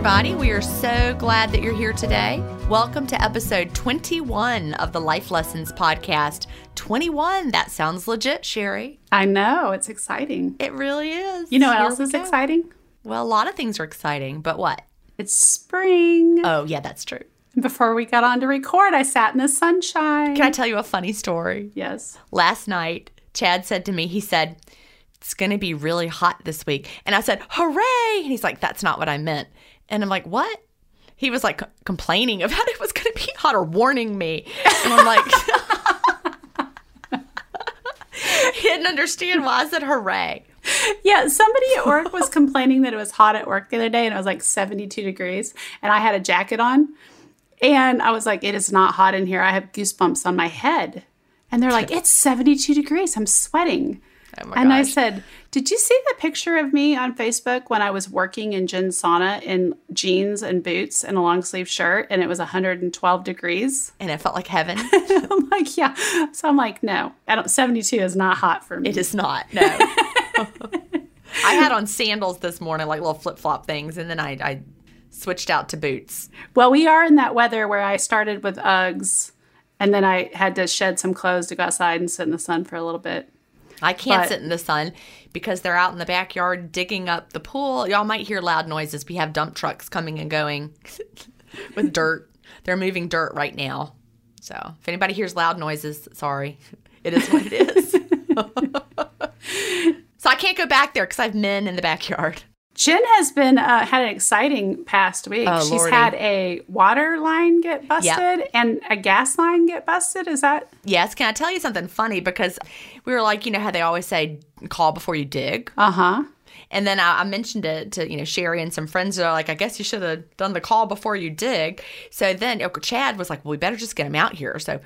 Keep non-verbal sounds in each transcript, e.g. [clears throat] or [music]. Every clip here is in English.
Everybody. We are so glad that you're here today. Welcome to episode 21 of the Life Lessons podcast. 21, that sounds legit, Sherry. I know, it's exciting. It really is. You know what Here else is go. exciting? Well, a lot of things are exciting, but what? It's spring. Oh, yeah, that's true. Before we got on to record, I sat in the sunshine. Can I tell you a funny story? yes. Last night, Chad said to me, he said, It's going to be really hot this week. And I said, Hooray! And he's like, That's not what I meant. And I'm like, What? He was like complaining [laughs] about it was going to be hot or warning me. And I'm like, [laughs] He didn't understand why I said hooray. Yeah, somebody at work was complaining that it was hot at work the other day and it was like 72 degrees and I had a jacket on. And I was like, it is not hot in here. I have goosebumps on my head. And they're like, [laughs] it's 72 degrees. I'm sweating. Oh my and I said, Did you see the picture of me on Facebook when I was working in Gin Sauna in jeans and boots and a long sleeve shirt and it was 112 degrees? And it felt like heaven. [laughs] I'm like, Yeah. So I'm like, No, I don't, 72 is not hot for me. It is not. No. [laughs] I had on sandals this morning, like little flip flop things, and then I, I switched out to boots. Well, we are in that weather where I started with Uggs and then I had to shed some clothes to go outside and sit in the sun for a little bit. I can't But- sit in the sun because they're out in the backyard digging up the pool. Y'all might hear loud noises. We have dump trucks coming and going [laughs] with dirt. They're moving dirt right now. So if anybody hears loud noises, sorry. [laughs] It is what it is. [laughs] so I can't go back there because I have men in the backyard. Gin has been uh, had an exciting past week. Oh, She's Lordy. had a water line get busted and a gas line get busted. Is that Yes, can I tell you something funny? Because we were like, you know how they always say, call before you dig. uh huh? And then I, I mentioned it to you know Sherry and some friends that are like, I guess you should have done the call before you dig. So then Chad was like, well, we better just get him out here. So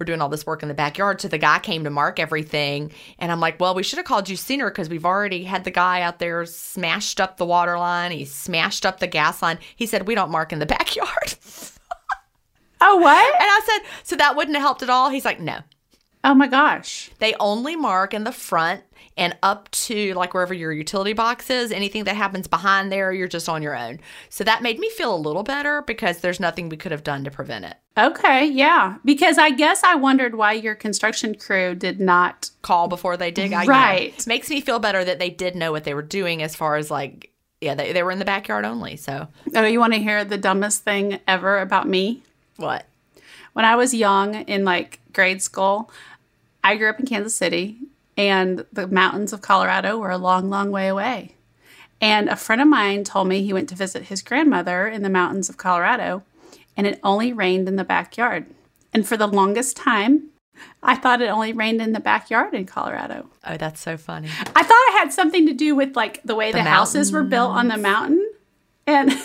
we're doing all this work in the backyard. So the guy came to mark everything, and I'm like, well, we should have called you sooner because we've already had the guy out there smashed up the water line. He smashed up the gas line. He said we don't mark in the [laughs] backyard, Oh what? and I said, so that wouldn't have helped at all. He's like, no, Oh my gosh! they only mark in the front and up to like wherever your utility box is. Anything that happens behind there, you're just on your own. So that made me feel a little better because there's nothing we could have done to prevent it. Okay, yeah. Because I guess I wondered why your construction crew did not. Call before they dig. I, you know, Right. makes me feel better that they did know what they were doing as far as like, yeah, they, they were in the backyard only. So Oh, you want to hear the dumbest thing ever about me? what? when I was young in like grade school, I grew up in Kansas City and the mountains of Colorado were a long, long way away. And a friend of mine told me he went to visit his grandmother in the mountains of Colorado and it only rained in the backyard. And for the longest time, I thought it only rained in the backyard in Colorado. Oh, that's so funny. I thought it had something to do with like the way the, houses were built on the mountain. And [laughs]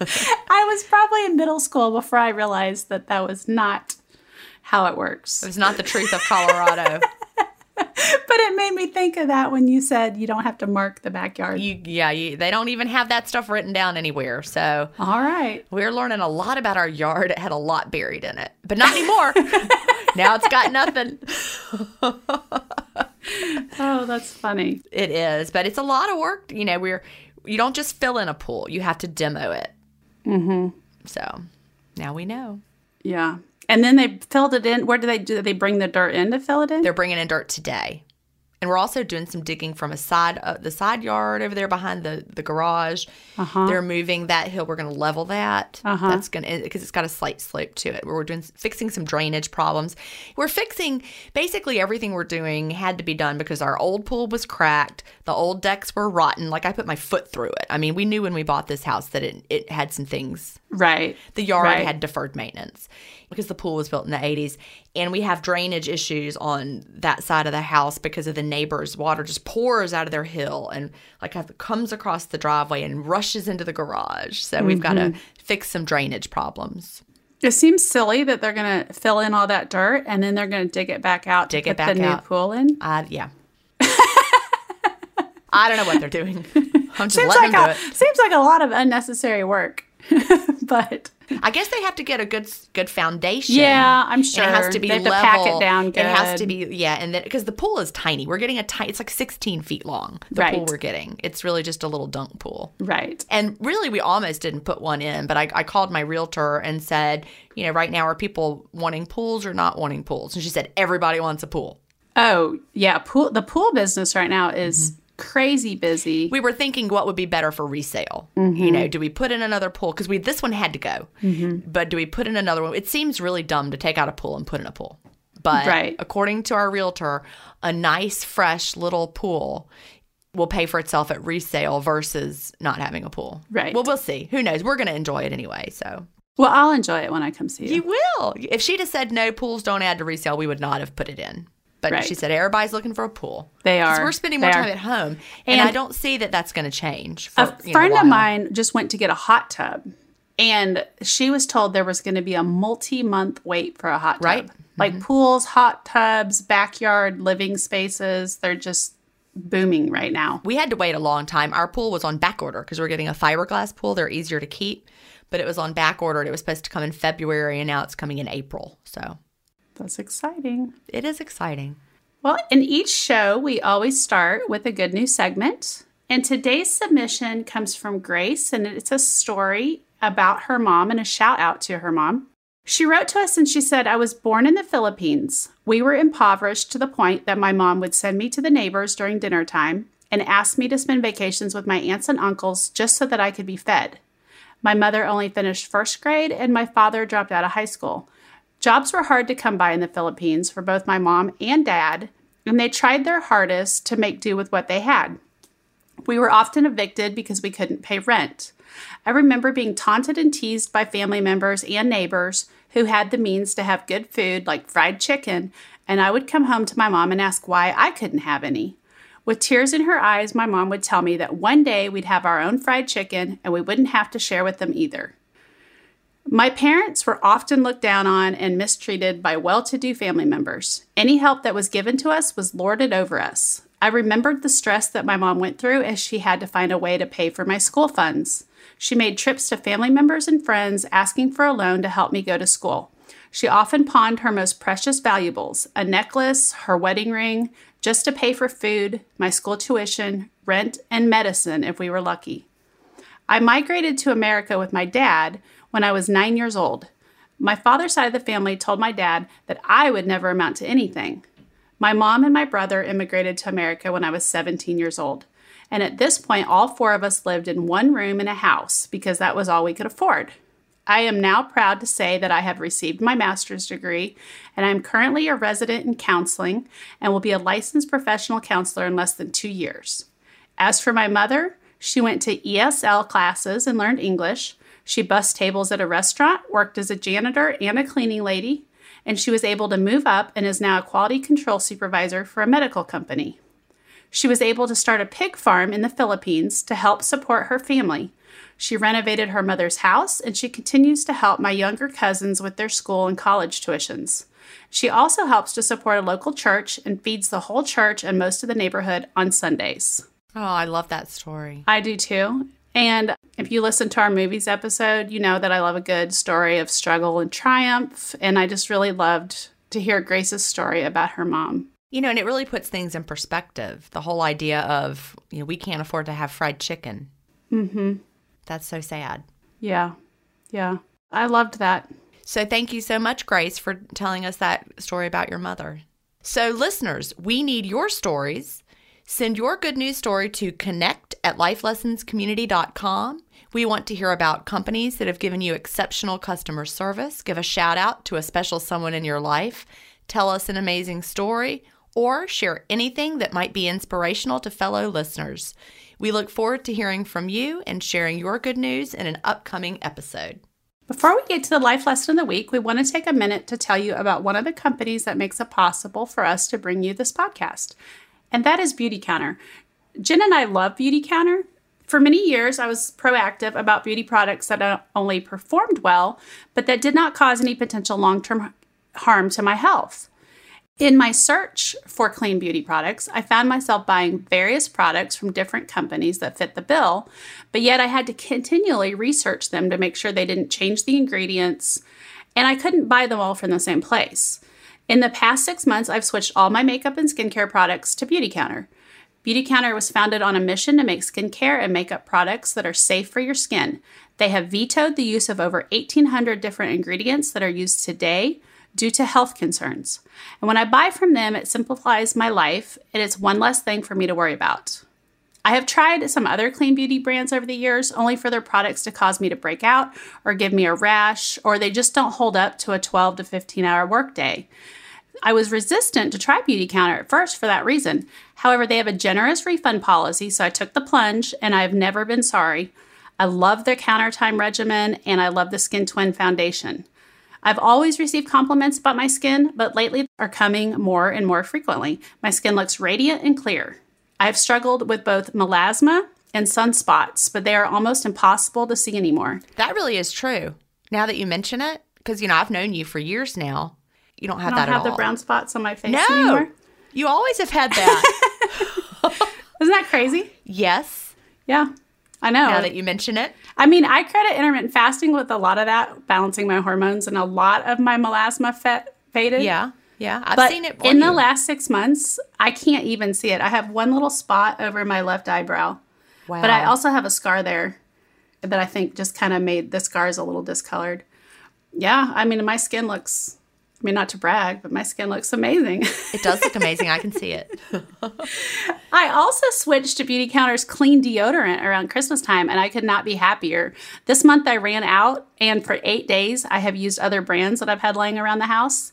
I was probably in middle school before I realized that that was not how it works. It was not the truth of Colorado. [laughs] [laughs] But it made me think of that when you said you don't have to mark the backyard. you, yeah, you, they don't even have that stuff written down anywhere. So All right. We're learning a lot about our yard. It had a lot buried in it, but not anymore. [laughs] now it's got nothing. [laughs] Oh, that's funny. It is, but it's a lot of work. You know, we're you don't just fill in a pool; you have to demo it. Mm-hmm. So now we know Yeah. And then they filled it in. Where do they do? They bring the dirt in to fill it in. they're bringing in dirt today, And we're also doing some digging from a side, uh, the side yard over there behind the the garage. Uh-huh. They're moving that hill. We're going to level that. That's going to because it's got a slight slope to it. We're doing fixing some drainage problems. We're fixing basically everything we're doing had to be done because our old pool was cracked. The old decks were rotten. Like I put my foot through it. I mean, we knew when we bought this house that it it had some things Right. the yard Right. had deferred maintenance because the pool was built in the 80s and we have drainage issues on that side of the house because of the neighbors water just pours out of their hill and like have- comes across the driveway and rushes into the garage so we've got Mm-hmm. to fix some drainage problems It seems silly that they're going to fill in all that dirt and then they're going to dig it back out Dig to it put back the out. new pool in. uh, yeah [laughs] i don't know what they're doing i'm just Seems letting like them do a, it seems like a lot of unnecessary work. [laughs] but I guess they have to get a good good foundation. Yeah, I'm And sure. it has to be They have to level. pack it down It has to be yeah, and then because the pool is tiny, we're getting a tiny. It's like 16 feet long. The pool we're getting. It's really just a little dunk pool. right. And really, we almost didn't put one in, but I, I called my realtor and said, you know, right now are people wanting pools or not wanting pools? And she said everybody wants a pool. Oh, yeah, pool the pool business right now is mm-hmm. Crazy busy. Mm-hmm. We were thinking what would be better for resale. You know, do we put in another pool? Because we this one had to go, but do we put in another one? It seems really dumb to take out a pool and put in a pool. But Right. according to our realtor, a nice, fresh little pool will pay for itself at resale versus not having a pool. Right. Well, we'll see. Who knows? We're going to enjoy it anyway. So well, I'll enjoy it when I come see you. you will. If she'd have said no, pools don't add to resale, we would not have put it in. But Right. she said everybody's looking for a pool. They are. We're spending They more are. time at home, and, And- I don't see that that's going to change. For, a you know, friend of mine just went to get a hot tub and she was told there was going to be a multi-month wait for a hot tub Right. Mm-hmm. like pools hot tubs backyard living spaces they're just booming right now We had to wait a long time. Our pool was on back order because we're getting a fiberglass pool. They're easier to keep, but it was on back order. and It was supposed to come in February, and now it's coming in April. So that's exciting it is exciting. well in each show we always start with a good news segment and today's submission comes from grace and it's a story about her mom and a shout out to her mom She wrote to us and she said, I was born in the Philippines. We were impoverished to the point that my mom would send me to the neighbors during dinner time and ask me to spend vacations with my aunts and uncles just so that I could be fed. My mother only finished first grade and my father dropped out of high school. Jobs were hard to come by in the Philippines for both my mom and dad, and they tried their hardest to make do with what they had. We were often evicted because we couldn't pay rent. I remember being taunted and teased by family members and neighbors who had the means to have good food like fried chicken, and I would come home to my mom and ask why I couldn't have any. With tears in her eyes, my mom would tell me that one day we'd have our own fried chicken and we wouldn't have to share with them either. My parents were often looked down on and mistreated by well to do family members. Any help that was given to us was lorded over us. I remembered the stress that my mom went through as she had to find a way to pay for my school funds. She made trips to family members and friends asking for a loan to help me go to school. She often pawned her most precious valuables a necklace, her wedding ring, just to pay for food, my school tuition, rent, and medicine if we were lucky. I migrated to America with my dad when I was nine years old. My father's side of the family told my dad that I would never amount to anything. My mom and my brother immigrated to America when I was 17 years old. And at this point, all four of us lived in one room in a house because that was all we could afford. I am now proud to say that I have received my master's degree and I am currently a resident in counseling and will be a licensed professional counselor in less than two years. As for my mother, she went to ESL classes and learned English. She bussed tables at a restaurant, worked as a janitor and a cleaning lady, and she was able to move up and is now a quality control supervisor for a medical company. She was able to start a pig farm in the Philippines to help support her family. She renovated her mother's house and she continues to help my younger cousins with their school and college tuitions. She also helps to support a local church and feeds the whole church and most of the neighborhood on Sundays. Oh, I love that story. I do too. And if you listen to our movies episode, you know that I love a good story of struggle and triumph. And I just really loved to hear Grace's story about her mom. You know, and it really puts things in perspective. The whole idea of, you know, we can't afford to have fried chicken. Mm-hmm. That's so sad. Yeah. Yeah. I loved that. So thank you so much, Grace, for telling us that story about your mother. So, listeners, we need your stories. Send your good news story to connect at lifelessonscommunity.com. We want to hear about companies that have given you exceptional customer service. Give a shout out to a special someone in your life. Tell us an amazing story or share anything that might be inspirational to fellow listeners. We look forward to hearing from you and sharing your good news in an upcoming episode. Before we get to the life lesson of the week, we want to take a minute to tell you about one of the companies that makes it possible for us to bring you this podcast, and that is Beautycounter. Gin and I love Beautycounter. For many years, I was proactive about beauty products that only performed well, but that did not cause any potential long term harm to my health. In my search for clean beauty products, I found myself buying various products from different companies that fit the bill, but yet I had to continually research them to make sure they didn't change the ingredients, and I couldn't buy them all from the same place. In the past six months, I've switched all my makeup and skincare products to Beautycounter. Beautycounter was founded on a mission to make skincare and makeup products that are safe for your skin. They have vetoed the use of over 1,800 different ingredients that are used today due to health concerns. And when I buy from them, it simplifies my life and it's one less thing for me to worry about. I have tried some other clean beauty brands over the years, only for their products to cause me to break out or give me a rash, or they just don't hold up to a 12 to 15 hour workday. I was resistant to try Beautycounter at first for that reason. However, they have a generous refund policy, so I took the plunge and I've never been sorry. I love their Countertime regimen and I love the Skin Twin Foundation. I've always received compliments about my skin, but lately are coming more and more frequently. My skin looks radiant and clear. I've struggled with both melasma and sunspots, but they are almost impossible to see anymore. That really is true. Now that you mention it, because you know I've known you for years now, you don't have that on there. I don't that have at the brown spots on my face no, anymore. you always have had that. [laughs] Isn't that crazy? yes. Yeah, I know. Now that you mention it, I mean, I credit intermittent fasting with a lot of that, balancing my hormones, and a lot of my melasma faded. yeah, yeah, I've But seen it. in on the last six months, I can't even see it. I have one little spot over my left eyebrow, wow. but I also have a scar there that I think just kind of made the scars a little discolored. Yeah, I mean, my skin looks. I mean, not to brag, but my skin looks amazing. it does look amazing. I can see it. [laughs] I also switched to Beautycounter's clean deodorant around Christmas time, and I could not be happier. This month I ran out, and for eight days I have used other brands that I've had laying around the house,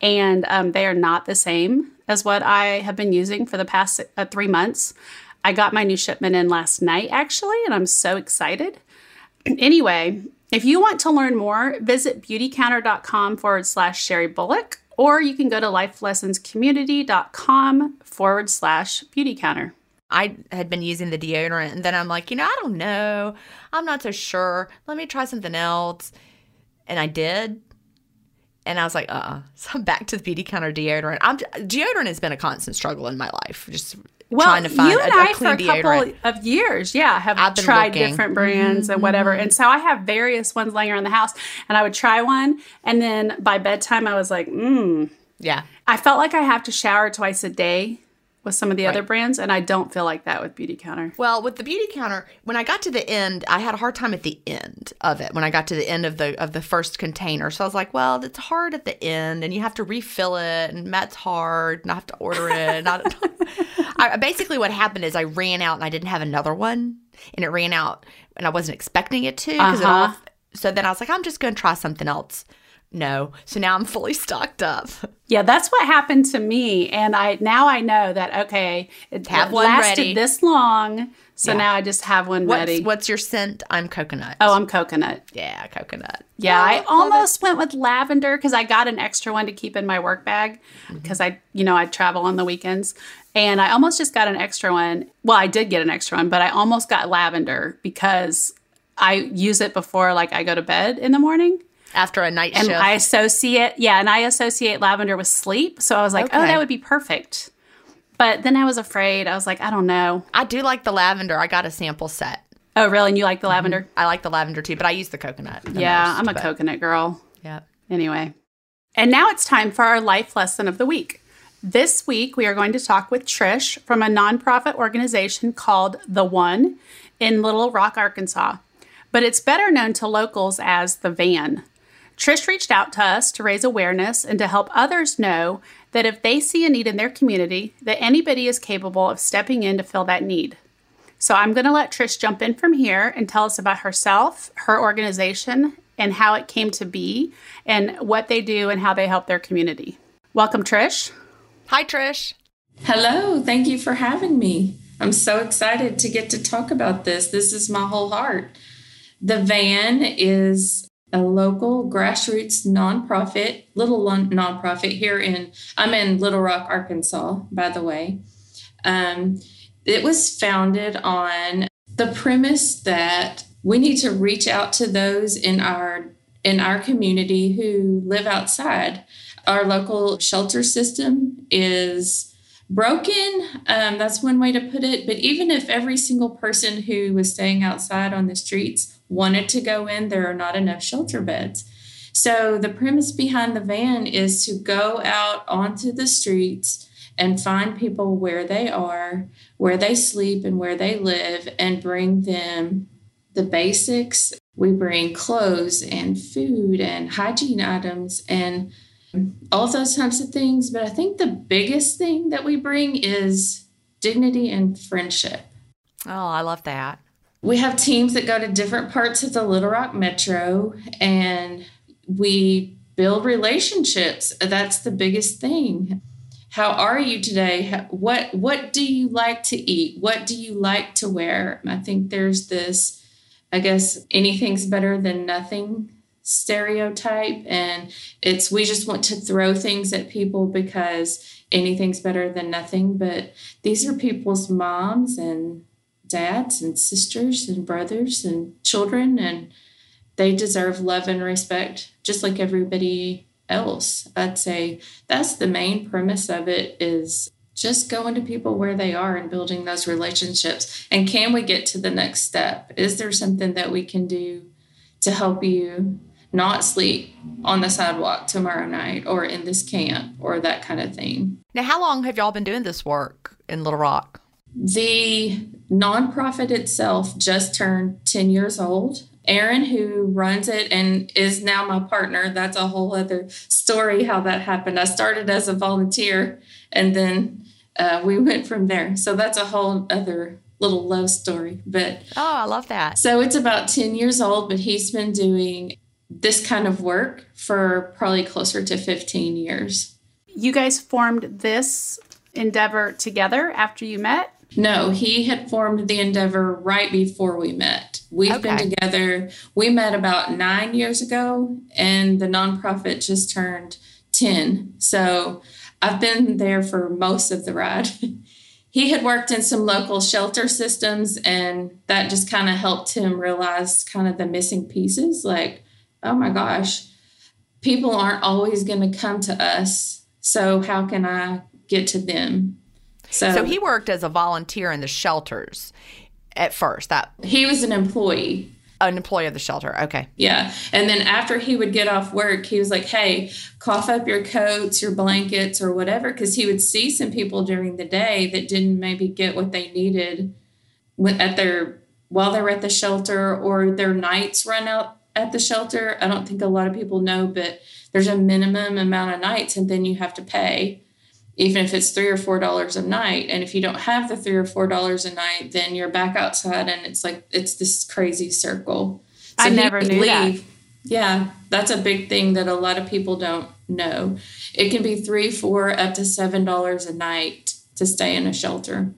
and um, they are not the same as what I have been using for the past uh, three months. I got my new shipment in last night, actually, and I'm so excited. [clears throat] Anyway, if you want to learn more, visit beautycounter.com forward slash Sherry Bullock, or you can go to lifelessonscommunity.com forward slash beautycounter. I had been using the deodorant, and then I'm like, you know, I don't know. I'm not so sure. Let me try something else. And I did. And I was like, uh uh [laughs] So I'm back to the Beautycounter deodorant. I'm, deodorant has been a constant struggle in my life. Just Well, trying to find you and a I clean for a deodorant. couple of years, yeah, have I've been tried looking. Mm-hmm, different brands and whatever. And so I have various ones laying around the house, and I would try one, and then by bedtime I was like, mm. yeah. I felt like I have to shower twice a day with some of the other brands, and I don't feel like that with Beautycounter. Well, with the Beautycounter, when I got to the end, I had a hard time at the end of it. When I got to the end of the of the first container, so I was like, "Well, it's hard at the end, and you have to refill it, and that's hard, and I have to order it." And I, [laughs] I, basically, what happened is I ran out, and I didn't have another one, and it ran out, and I wasn't expecting it to. it all, Uh-huh. so then I was like, "I'm just going to try something else." No, so now I'm fully stocked up. Yeah, that's what happened to me, and I now I know that okay, it Have lasted ready. this long, so Yeah. now I just have one What's ready. what's your scent? I'm coconut. oh, I'm coconut. yeah, coconut. Yeah, I love it. almost went with lavender because I got an extra one to keep in my work bag Mm-hmm. because I, you know, I travel on the weekends. And I almost just got an extra one. Well, I did get an extra one, but I almost got lavender because I use it before like I go to bed in the morning. After a night And shift. I associate, yeah, and I associate lavender with sleep. So I was like, oh, that would be perfect. But then I was afraid. I was like, I don't know. I do like the lavender. I got a sample set. Oh, really? And you like the mm-hmm. lavender? I like the lavender too, but I use the coconut. the Yeah, most, I'm a but- coconut girl. Yeah. Anyway. And now it's time for our life lesson of the week. This week, we are going to talk with Trish from a nonprofit organization called The One in Little Rock, Arkansas. But it's better known to locals as The Van. Trish reached out to us to raise awareness and to help others know that if they see a need in their community, that anybody is capable of stepping in to fill that need. So I'm going to let Trish jump in from here and tell us about herself, her organization, and how it came to be, and what they do and how they help their community. Welcome, Trish. Hi, Trish. Hello. Thank you for having me. I'm so excited to get to talk about this. This is my whole heart. The Van is a local grassroots nonprofit, little nonprofit here in, I'm in Little Rock, Arkansas, by the way. Um, it was founded on the premise that we need to reach out to those in our in our community who live outside. Our local shelter system is broken. Um, that's one way to put it. But even if every single person who was staying outside on the streets wanted to go in, there are not enough shelter beds. So, the premise behind the van is to go out onto the streets and find people where they are, where they sleep, and where they live, and bring them the basics. We bring clothes and food and hygiene items and all those types of things. But I think the biggest thing that we bring is dignity and friendship. Oh, I love that. We have teams that go to different parts of the Little Rock Metro and we build relationships. That's the biggest thing. How are you today? What what do you like to eat? What do you like to wear? I think there's this I guess anything's better than nothing stereotype and it's we just want to throw things at people because anything's better than nothing. But these are people's moms and dads and sisters and brothers and children and they deserve love and respect just like everybody else. I'd say that's the main premise of it is just going to people where they are and building those relationships. And can we get to the next step? Is there something that we can do to help you not sleep on the sidewalk tomorrow night or in this camp or that kind of thing now how long have y'all been doing this work in little rock the nonprofit itself just turned 10 years old. Aaron, who runs it and is now my partner, that's a whole other story how that happened. I started as a volunteer and then uh, we went from there. So that's a whole other little love story. But oh, I love that. So it's about 10 years old, but he's been doing this kind of work for probably closer to 15 years. You guys formed this endeavor together after you met? No, he had formed the endeavor right before we met. We've okay. been together. We met about nine years ago, and the nonprofit just turned 10. So I've been there for most of the ride. [laughs] he had worked in some local shelter systems, and that just kind of helped him realize kind of the missing pieces like, oh my gosh, people aren't always going to come to us. So, how can I get to them? So, so he worked as a volunteer in the shelters at first. That he was an employee an employee of the shelter. Okay. Yeah. And then after he would get off work, he was like, hey, cough up your coats, your blankets, or whatever. Because he would see some people during the day that didn't maybe get what they needed at their while they're at the shelter or their nights run out at the shelter. I don't think a lot of people know, but there's a minimum amount of nights and then you have to pay even if it's three or four dollars a night. And if you don't have the three or four dollars a night, then you're back outside and it's like it's this crazy circle. So I never knew leave. that. Yeah, that's a big thing that a lot of people don't know. It can be three, four, up to seven dollars a night to stay in a shelter.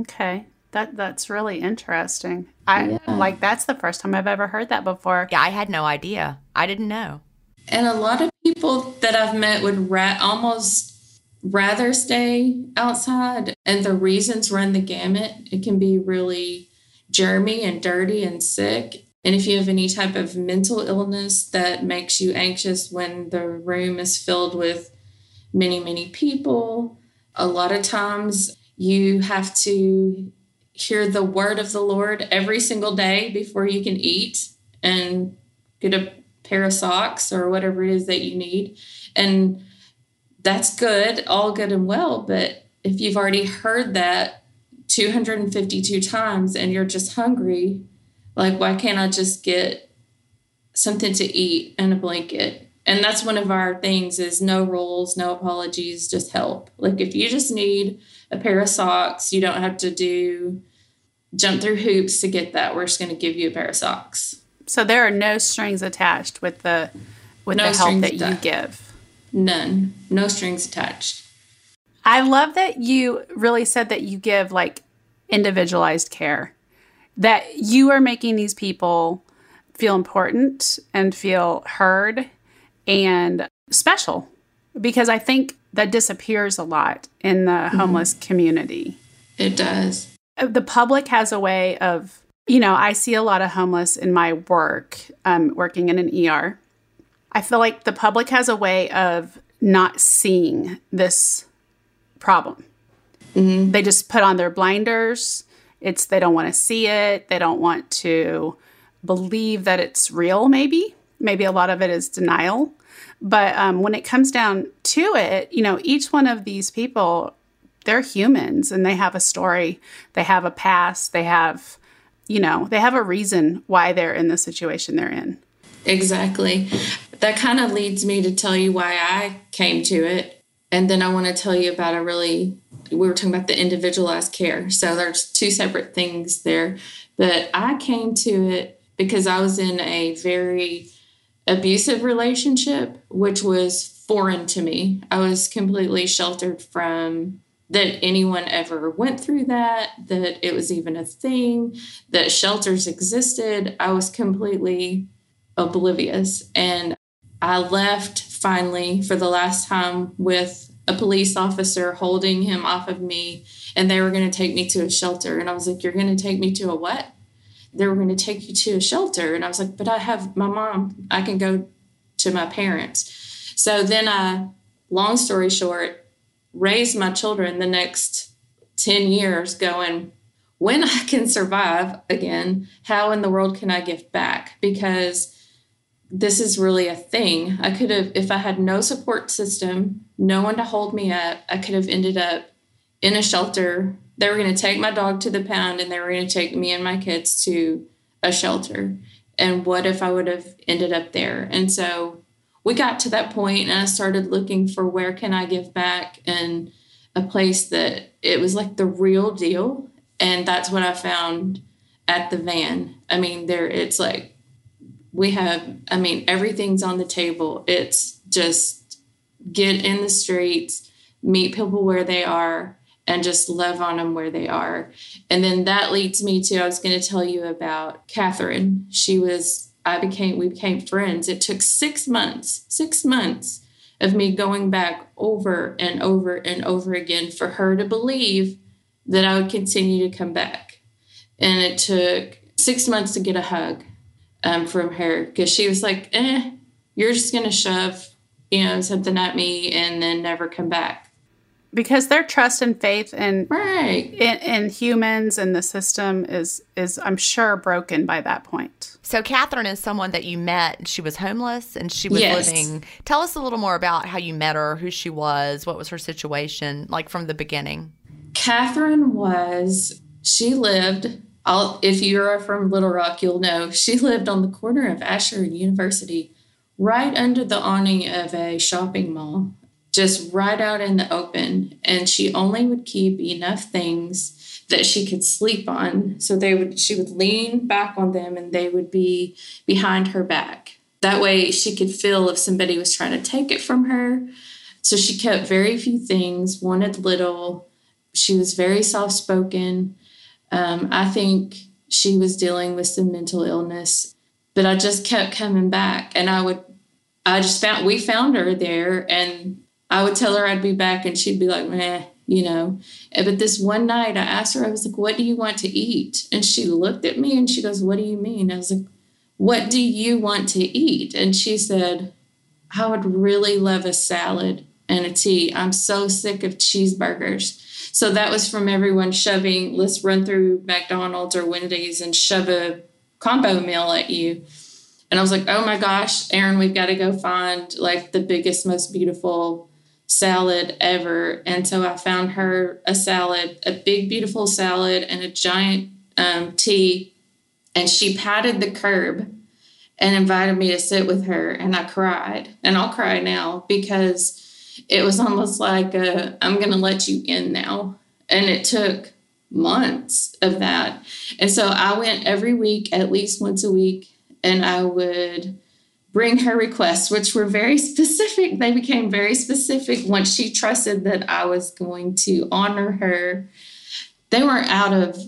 Okay. That that's really interesting. I yeah. like that's the first time I've ever heard that before. Yeah, I had no idea. I didn't know. And a lot of people that I've met would rat almost rather stay outside. And the reasons run the gamut. It can be really germy and dirty and sick. And if you have any type of mental illness that makes you anxious when the room is filled with many, many people, a lot of times you have to hear the word of the Lord every single day before you can eat and get a pair of socks or whatever it is that you need. And that's good, all good and well. But if you've already heard that 252 times and you're just hungry, like, why can't I just get something to eat and a blanket. And that's one of our things is no rules, no apologies, just help. Like if you just need a pair of socks, you don't have to do jump through hoops to get that. We're just going to give you a pair of socks. So there are no strings attached with the with No the help that you give. None, no strings attached. I love that you really said that you give like individualized care. That you are making these people feel important and feel heard and special because I think that disappears a lot in the homeless community. It does. the public has a way of you know i see a lot of homeless in my work um, working in an er i feel like the public has a way of not seeing this problem. They just put on their blinders. It's they don't want to see it. They don't want to believe that it's real maybe. Maybe a lot of it is denial but um, when it comes down to it you know each one of these people they're humans and they have a story they have a past they have you know they have a reason why they're in the situation they're in Exactly. That kind of leads me to tell you why I came to it. And then I want to tell you about a really, we were talking about the individualized care. So there's two separate things there. But I came to it because I was in a very abusive relationship, which was foreign to me. I was completely sheltered from that anyone ever went through that, that it was even a thing, that shelters existed. I was completely oblivious. And I left finally for the last time with a police officer holding him off of me, and they were going to take me to a shelter. And I was like, You're going to take me to a what? They were going to take you to a shelter. And I was like, But I have my mom, I can go to my parents. So then I, long story short, raised my children the next 10 years going, when I can survive again, how in the world can I give back? Because this is really a thing. I could have, if I had no support system, no one to hold me up, I could have ended up in a shelter. They were going to take my dog to the pound and they were going to take me and my kids to a shelter. And what if I would have ended up there? And so we got to that point and I started looking for where can I give back and a place that it was like the real deal. And that's what I found at the van. I mean, there it's like we have i mean everything's on the table it's just get in the streets meet people where they are and just love on them where they are. And then that leads me to i was going to tell you about catherine. She was i became we became friends. It took six months six months of me going back over and over and over again for her to believe that i would continue to come back. And it took six months to get a hug um, from her because she was like, eh, you're just going to shove, you know, something at me and then never come back. Because their trust and faith in, Right. in in humans and the system is is I'm sure broken by that point. So Catherine is someone that you met. She was homeless and she was Yes. living. Tell us a little more about how you met her, who she was, what was her situation, like from the beginning. Catherine was, she lived, I'll, if you're from Little Rock, you'll know, she lived on the corner of Asher and University, right under the awning of a shopping mall, just right out in the open. And she only would keep enough things that she could sleep on. So they would, she would lean back on them and they would be behind her back. That way she could feel if somebody was trying to take it from her. So she kept very few things, wanted little. She was very soft spoken. Um, I think she was dealing with some mental illness, but I just kept coming back and I would, I just found, we found her there and I would tell her I'd be back and she'd be like, meh, you know. But this one night I asked her, I was like, what do you want to eat? And she looked at me and she goes, what do you mean? I was like, what do you want to eat? And she said, I would really love a salad and a tea. I'm so sick of cheeseburgers. So that was from everyone shoving, let's run through McDonald's or Wendy's and shove a combo meal at you. And I was like, oh my gosh, Aaron, we've got to go find like the biggest, most beautiful salad ever. And so I found her a salad, a big, beautiful salad, and a giant um, tea. And she patted the curb and invited me to sit with her. And I cried. And I'll cry now because it was almost like i am going to let you in now. And it took months of that. And so I went every week, at least once a week, and I would bring her requests, which were very specific. They became very specific once she trusted that I was going to honor her. They weren't out of,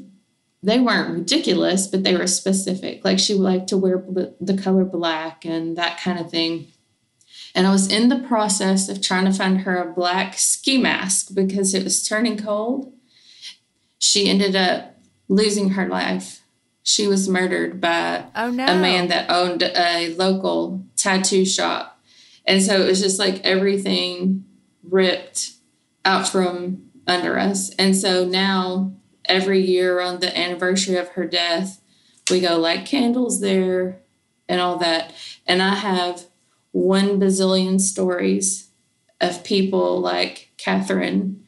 they weren't ridiculous, but they were specific. Like she liked to wear the color black and that kind of thing. And I was in the process of trying to find her a black ski mask because it was turning cold. She ended up losing her life. She was murdered by oh, no. a man that owned a local tattoo shop. And so it was just like everything ripped out from under us. And so now, every year on the anniversary of her death, we go light candles there and all that. And I have one bazillion stories of people like Catherine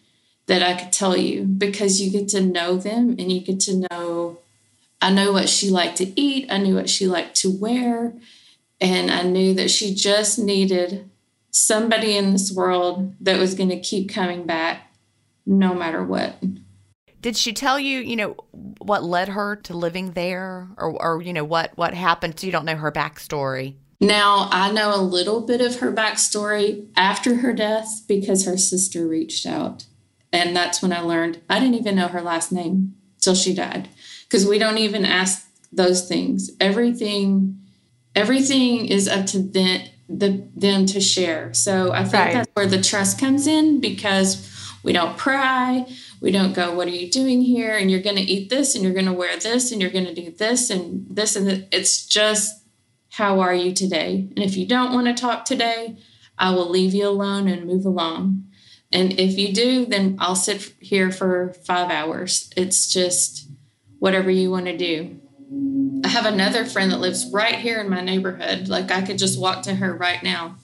that I could tell you because you get to know them and you get to know. I know what she liked to eat, I knew what she liked to wear, and I knew that she just needed somebody in this world that was going to keep coming back no matter what. Did she tell you, you know, what led her to living there or, or you know, what, what happened? So you don't know her backstory. Now, I know a little bit of her backstory after her death because her sister reached out. And that's when I learned I didn't even know her last name till she died because we don't even ask those things. Everything everything is up to them, the, them to share. So I think right. that's where the trust comes in because we don't pry. We don't go, What are you doing here? And you're going to eat this and you're going to wear this and you're going to do this and this. And it's just how are you today? And if you don't want to talk today, I will leave you alone and move along. And if you do, then I'll sit here for five hours. It's just whatever you want to do. I have another friend that lives right here in my neighborhood. Like I could just walk to her right now,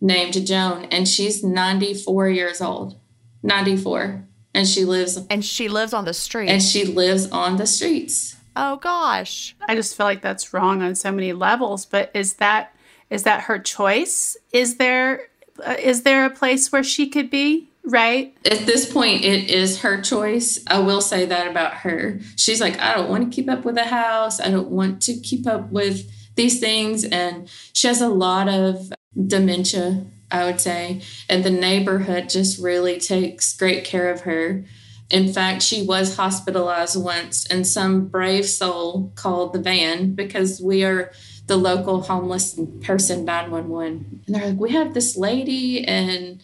named Joan, and she's 94 years old. 94. And she lives And she lives on the street. And she lives on the streets. Oh gosh. I just feel like that's wrong on so many levels, but is that is that her choice? Is there uh, is there a place where she could be? Right? At this point it is her choice. I will say that about her. She's like I don't want to keep up with the house. I don't want to keep up with these things and she has a lot of dementia, I would say, and the neighborhood just really takes great care of her in fact, she was hospitalized once, and some brave soul called the van because we are the local homeless person 911. And they're like, We have this lady, and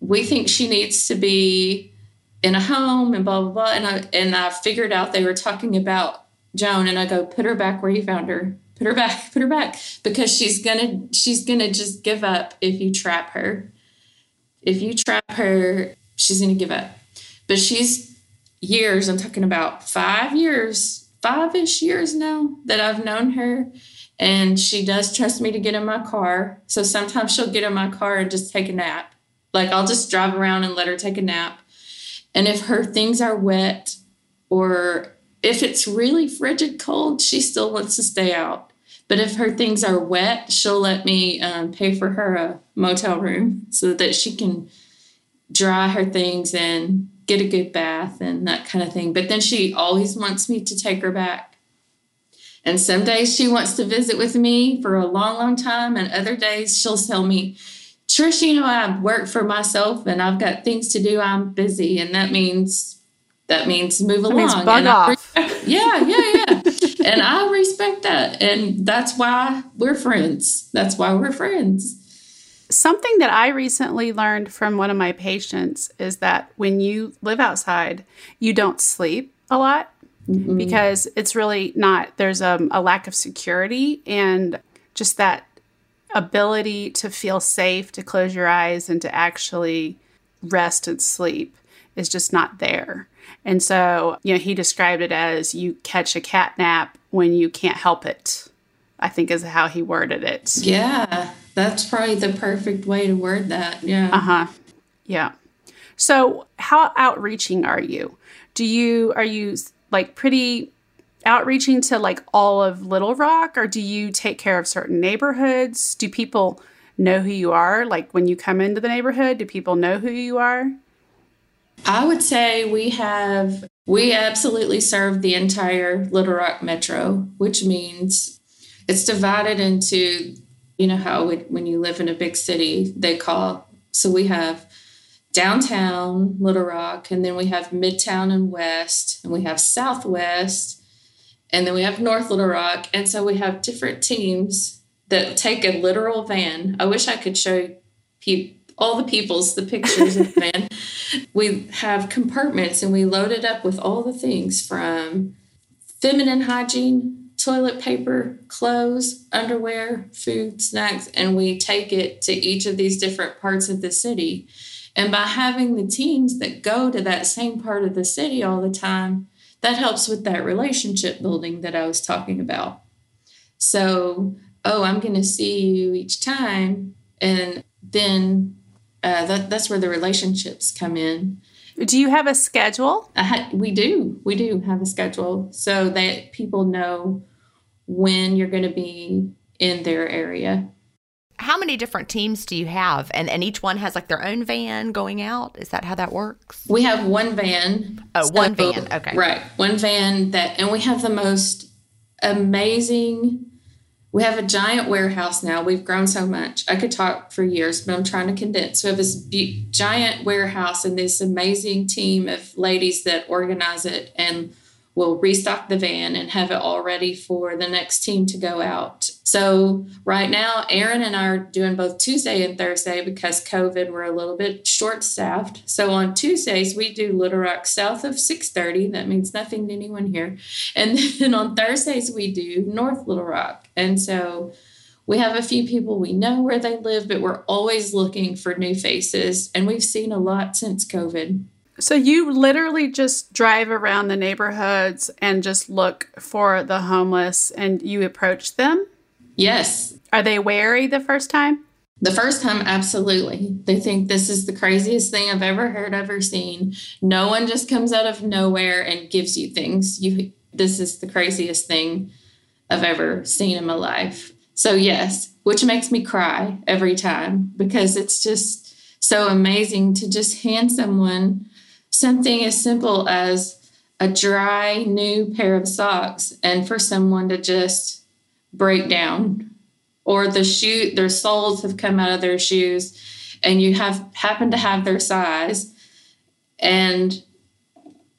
we think she needs to be in a home, and blah, blah, blah. And I, and I figured out they were talking about Joan, and I go, Put her back where you found her. Put her back, put her back, because she's gonna she's gonna just give up if you trap her. If you trap her, she's gonna give up. But she's years, I'm talking about five years, five ish years now that I've known her. And she does trust me to get in my car. So sometimes she'll get in my car and just take a nap. Like I'll just drive around and let her take a nap. And if her things are wet or if it's really frigid cold, she still wants to stay out. But if her things are wet, she'll let me um, pay for her a motel room [laughs] so that she can dry her things and get a good bath and that kind of thing. But then she always wants me to take her back. And some days she wants to visit with me for a long, long time. And other days she'll tell me, Trish, you know, I work for myself and I've got things to do. I'm busy. And that means, that means move that along. Means bug off. [laughs] yeah, yeah, yeah. and I respect that. And that's why we're friends. That's why we're friends. Something that I recently learned from one of my patients is that when you live outside, you don't sleep a lot mm-hmm. because it's really not, there's um, a lack of security and just that ability to feel safe, to close your eyes, and to actually rest and sleep is just not there. And so, you know, he described it as you catch a cat nap when you can't help it, I think is how he worded it. Yeah. That's probably the perfect way to word that. Yeah. Uh huh. Yeah. So, how outreaching are you? Do you are you like pretty outreaching to like all of Little Rock or do you take care of certain neighborhoods? Do people know who you are? Like when you come into the neighborhood, do people know who you are? I would say we have, we absolutely serve the entire Little Rock Metro, which means it's divided into, you know, how when you live in a big city, they call, so we have downtown Little Rock, and then we have Midtown and West, and we have Southwest, and then we have North Little Rock. And so we have different teams that take a literal van. I wish I could show people all the people's the pictures of the [laughs] van. We have compartments and we load it up with all the things from feminine hygiene, toilet paper, clothes, underwear, food, snacks, and we take it to each of these different parts of the city. And by having the teams that go to that same part of the city all the time, that helps with that relationship building that I was talking about. So, oh, I'm going to see you each time. And then uh, that, that's where the relationships come in. Do you have a schedule? Ha- we do. We do have a schedule so that people know when you're going to be in their area. How many different teams do you have? And and each one has like their own van going out? Is that how that works? We have one van. Oh, one so, van. Okay. Right. One van that and we have the most amazing we have a giant warehouse now. We've grown so much. I could talk for years, but I'm trying to condense. We have this be- giant warehouse and this amazing team of ladies that organize it and will restock the van and have it all ready for the next team to go out. So right now, Aaron and I are doing both Tuesday and Thursday because COVID, we're a little bit short staffed. So on Tuesdays, we do Little Rock south of 630. That means nothing to anyone here. And [laughs] then on Thursdays, we do North Little Rock. And so we have a few people we know where they live, but we're always looking for new faces. And we've seen a lot since COVID. So you literally just drive around the neighborhoods and just look for the homeless and you approach them? Yes. Are they wary the first time? The first time, absolutely. They think this is the craziest thing I've ever heard, ever seen. No one just comes out of nowhere and gives you things. You this is the craziest thing I've ever seen in my life. So yes, which makes me cry every time because it's just so amazing to just hand someone something as simple as a dry new pair of socks and for someone to just break down. Or the shoe their soles have come out of their shoes and you have happen to have their size and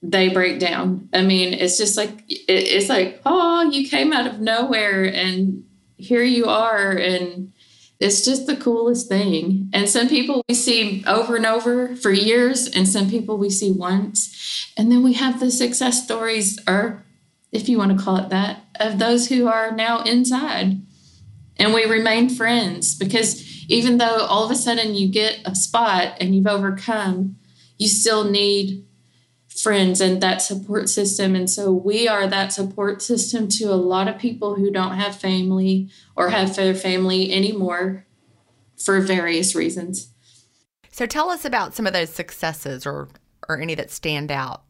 they break down. I mean it's just like it's like oh you came out of nowhere and here you are and it's just the coolest thing. And some people we see over and over for years, and some people we see once. And then we have the success stories, or if you want to call it that, of those who are now inside. And we remain friends because even though all of a sudden you get a spot and you've overcome, you still need friends and that support system. And so we are that support system to a lot of people who don't have family or have their family anymore for various reasons. So tell us about some of those successes or or any that stand out.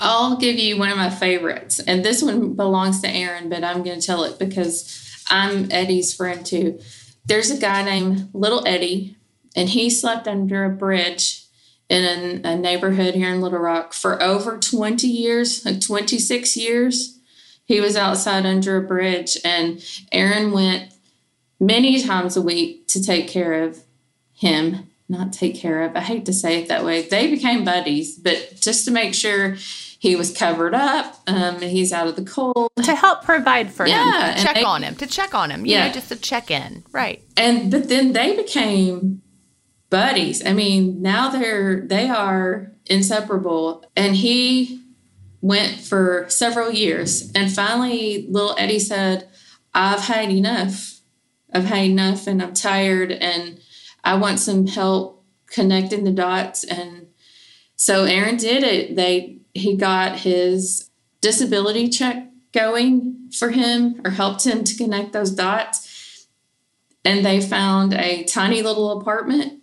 I'll give you one of my favorites. And this one belongs to Aaron, but I'm going to tell it because I'm Eddie's friend too. There's a guy named Little Eddie, and he slept under a bridge in a, a neighborhood here in Little Rock for over 20 years, like 26 years. He was outside under a bridge, and Aaron went many times a week to take care of him. Not take care of, I hate to say it that way. They became buddies, but just to make sure he was covered up, um, he's out of the cold. To help provide for yeah, him. check they, on him, to check on him, you yeah. know, just to check in. Right. And, but then they became buddies. I mean, now they're they are inseparable. And he went for several years, and finally, little Eddie said, "I've had enough. I've had enough, and I'm tired, and I want some help connecting the dots." And so Aaron did it. They he got his disability check going for him or helped him to connect those dots and they found a tiny little apartment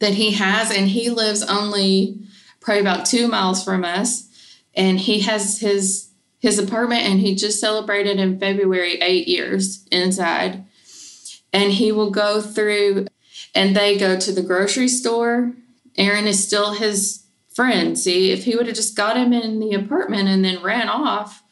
that he has, and he lives only probably about two miles from us. And he has his his apartment and he just celebrated in February eight years inside. And he will go through and they go to the grocery store. Aaron is still his friend. See, if he would have just got him in the apartment and then ran off,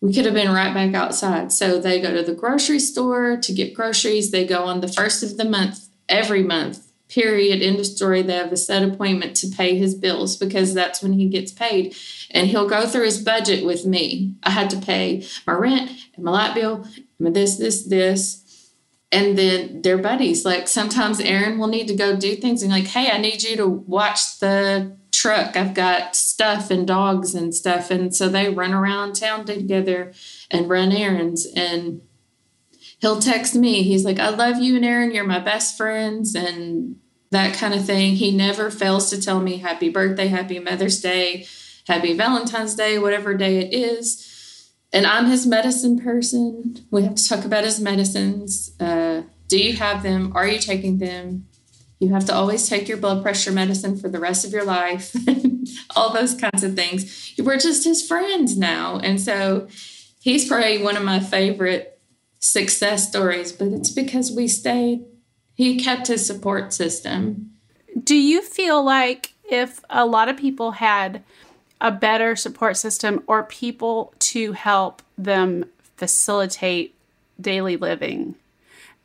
we could have been right back outside. So they go to the grocery store to get groceries. They go on the first of the month, every month, period, end of story. They have a set appointment to pay his bills because that's when he gets paid. And he'll go through his budget with me. I had to pay my rent and my light bill, my this, this, this and then they're buddies. Like sometimes Aaron will need to go do things and like, hey, I need you to watch the truck. I've got stuff and dogs and stuff. And so they run around town together and run errands. And he'll text me. He's like, I love you and Aaron. You're my best friends and that kind of thing. He never fails to tell me happy birthday, happy Mother's Day, happy Valentine's Day, whatever day it is and I'm his medicine person. We have to talk about his medicines. Uh, do you have them? Are you taking them? You have to always take your blood pressure medicine for the rest of your life. [laughs] All those kinds of things. We're just his friends now. And so he's probably one of my favorite success stories, but it's because we stayed, he kept his support system. Do you feel like if a lot of people had a better support system or people to help them facilitate daily living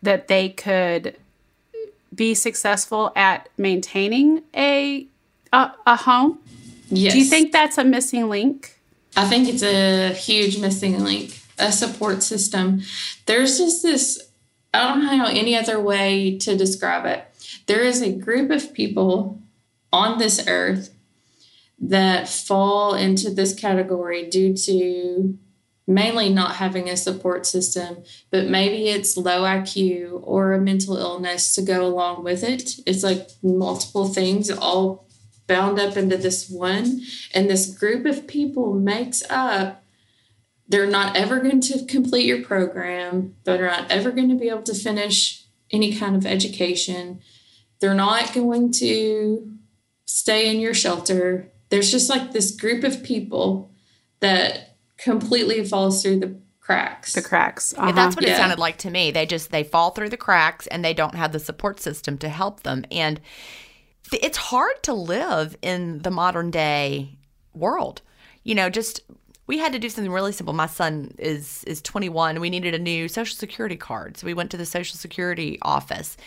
that they could be successful at maintaining a a, a home yes. do you think that's a missing link i think it's a huge missing link a support system there's just this i don't know any other way to describe it there is a group of people on this earth that fall into this category due to mainly not having a support system, but maybe it's low IQ or a mental illness to go along with it. It's like multiple things all bound up into this one. And this group of people makes up, they're not ever going to complete your program, they're not ever going to be able to finish any kind of education, they're not going to stay in your shelter there's just like this group of people that completely falls through the cracks. The cracks. Uh-huh. Yeah, that's what yeah. it sounded like to me. They just they fall through the cracks and they don't have the support system to help them. And it's hard to live in the modern day world. You know, just we had to do something really simple. My son is is 21. We needed a new social security card. So we went to the social security office.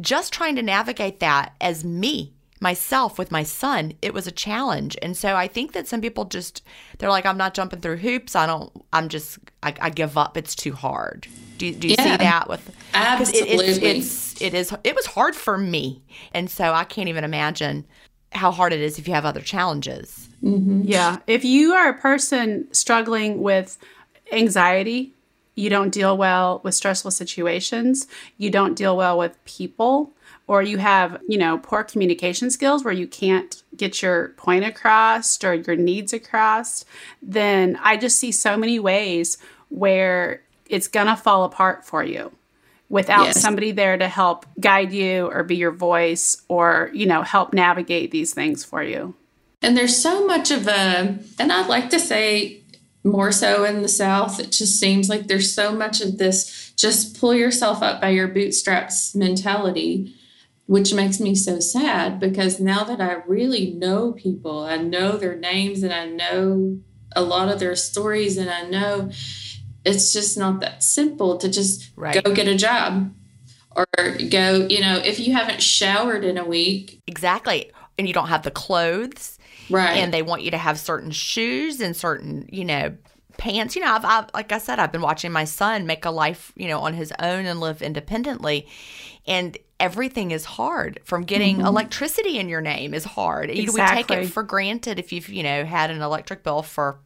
Just trying to navigate that as me myself with my son, it was a challenge. And so I think that some people just, they're like, I'm not jumping through hoops. I don't, I'm just, I, I give up. It's too hard. Do, you, do you yeah, see that with, absolutely. It, it's, it's, it is, it was hard for me. And so I can't even imagine how hard it is if you have other challenges. Mm-hmm. Yeah. If you are a person struggling with anxiety, you don't deal well with stressful situations, you don't deal well with people, or you have, you know, poor communication skills where you can't get your point across or your needs across, then I just see so many ways where it's going to fall apart for you without yes. somebody there to help guide you or be your voice or, you know, help navigate these things for you. And there's so much of a, and I'd like to say more so in the South, it just seems like there's so much of this just pull yourself up by your bootstraps mentality which makes me so sad because now that I really know people, I know their names and I know a lot of their stories, and I know it's just not that simple to just right. go get a job or go, you know, if you haven't showered in a week. Exactly. And you don't have the clothes. Right. And they want you to have certain shoes and certain, you know, pants. You know, I've, I've, like I said, I've been watching my son make a life, you know, on his own and live independently. And everything is hard from getting mm-hmm. electricity in your name is hard. Exactly. We take it for granted if you've, you know, had an electric bill for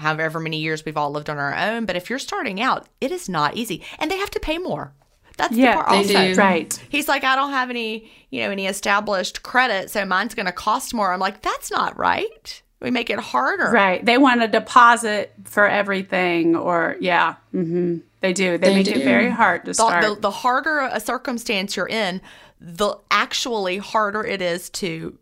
however many years we've all lived on our own. But if you're starting out, it is not easy. And they have to pay more. That's yeah, the part also. Do. Right. He's like, I don't have any, you know, any established credit, so mine's gonna cost more. I'm like, that's not right. We make it harder. Right. They want a deposit for everything or yeah. Mm-hmm. They do. They, they make do. it very hard to start. The, the, harder a circumstance you're in, the actually harder it is to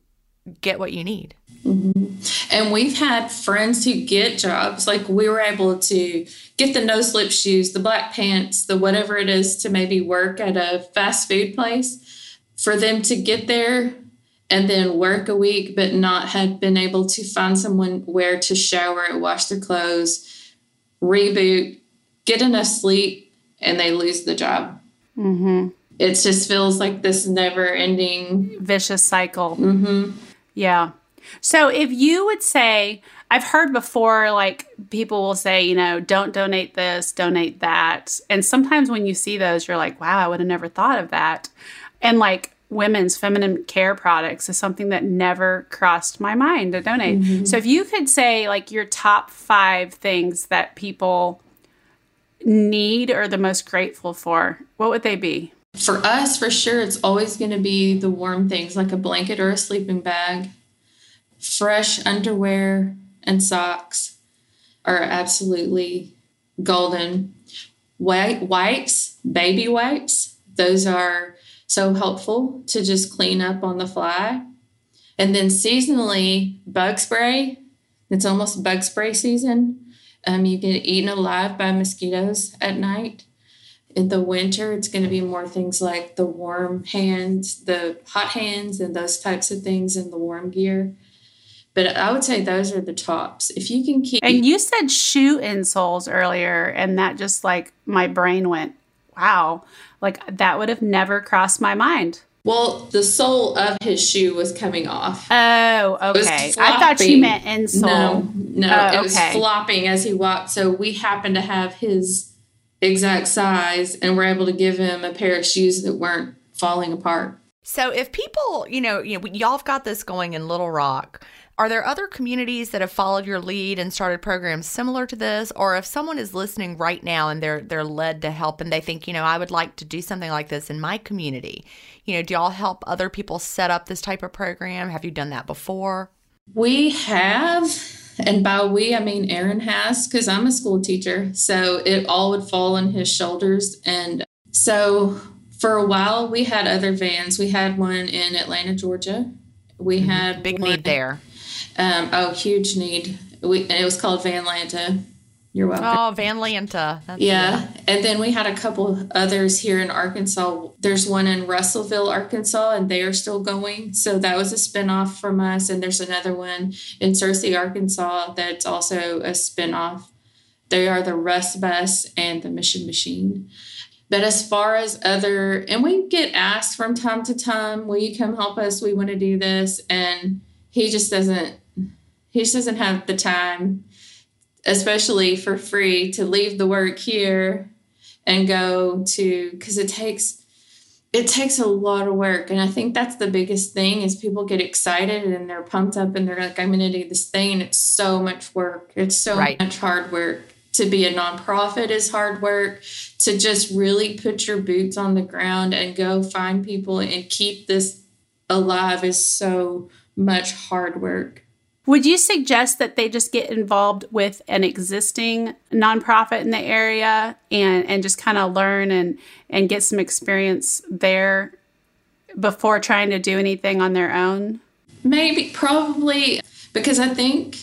get what you need. And we've had friends who get jobs. Like we were able to get the no slip shoes, the black pants, the whatever it is to maybe work at a fast food place for them to get there and then work a week, but not had been able to find someone where to shower, and wash their clothes, reboot, get enough sleep, and they lose the job. Mm-hmm. It just feels like this never ending vicious cycle. Mm-hmm. Yeah. So if you would say, I've heard before, like people will say, you know, don't donate this, donate that. And sometimes when you see those, you're like, wow, I would have never thought of that. And like women's feminine care products is something that never crossed my mind to donate. Mm-hmm. So if you could say like your top five things that people need or the most grateful for, what would they be? For us, for sure, it's always going to be the warm things like a blanket or a sleeping bag fresh underwear and socks are absolutely golden. White wipes, baby wipes, those are so helpful to just clean up on the fly. And then seasonally, bug spray. It's almost bug spray season. Um, you get eaten alive by mosquitoes at night. In the winter, it's going to be more things like the warm hands, the hot hands, and those types of things in the warm gear. But I would say those are the tops. If you can keep. And you said shoe insoles earlier, and that just like my brain went, wow, like that would have never crossed my mind. Well, the sole of his shoe was coming off. Oh, okay. I thought you meant insole. No, no, oh, it was flopping as he walked. So we happened to have his exact size, and we're able to give him a pair of shoes that weren't falling apart. So if people, you know, you know, y'all have got this going in Little Rock. Are there other communities that have followed your lead and started programs similar to this? Or if someone is listening right now and they're they're led to help and they think, you know, I would like to do something like this in my community, you know, do y'all help other people set up this type of program? Have you done that before? We have. And by we, I mean Aaron has, because I'm a school teacher. So it all would fall on his shoulders. And so for a while, we had other vans. We had one in Atlanta, Georgia. We mm-hmm. had big one, need there. Um, oh, huge need. We it was called Van Lanta. You're welcome. Oh, Van Lanta. That's yeah. Good. And then we had a couple others here in Arkansas. There's one in Russellville, Arkansas, and they are still going. So that was a spinoff from us. And there's another one in Searcy, Arkansas, that's also a spinoff. They are the Rust Bus and the Mission Machine. But as far as other, and we get asked from time to time, will you come help us? We want to do this. And he just doesn't he just doesn't have the time, especially for free, to leave the work here and go to because it takes it takes a lot of work. And i think that's the biggest thing is people get excited and they're pumped up and they're like i'm going to do this thing and it's so much work. It's so right. much hard work. To be a nonprofit is hard work. To just really put your boots on the ground and go find people and keep this alive is so much hard work would you suggest that they just get involved with an existing nonprofit in the area and, and just kind of learn and, and get some experience there before trying to do anything on their own? Maybe, probably, because I think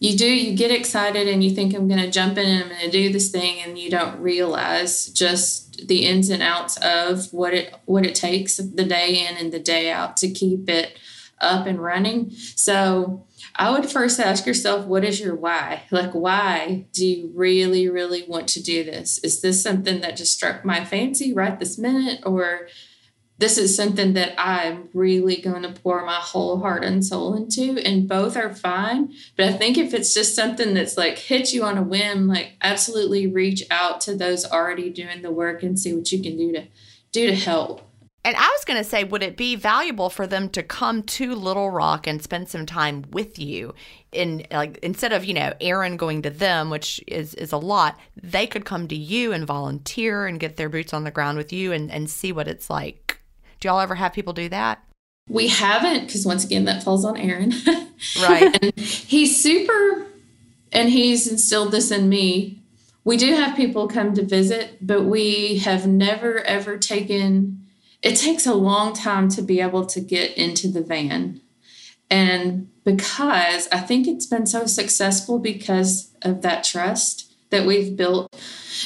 you do, you get excited and you think, I'm going to jump in and I'm going to do this thing, and you don't realize just the ins and outs of what it what it takes the day in and the day out to keep it up and running. So I would first ask yourself, what is your why? Like, why do you really, really want to do this? Is this something that just struck my fancy right this minute? Or this is something that I'm really going to pour my whole heart and soul into? And both are fine. But I think if it's just something that's like hit you on a whim, like absolutely reach out to those already doing the work and see what you can do to do to help. And I was going to say, would it be valuable for them to come to Little Rock and spend some time with you? In like instead of you know Aaron going to them, which is is a lot, they could come to you and volunteer and get their boots on the ground with you and and see what it's like. Do y'all ever have people do that? We haven't, because once again, that falls on Aaron. [laughs] right. and he's super, and he's instilled this in me. We do have people come to visit, but we have never ever taken it takes a long time to be able to get into the van. And because I think it's been so successful because of that trust that we've built.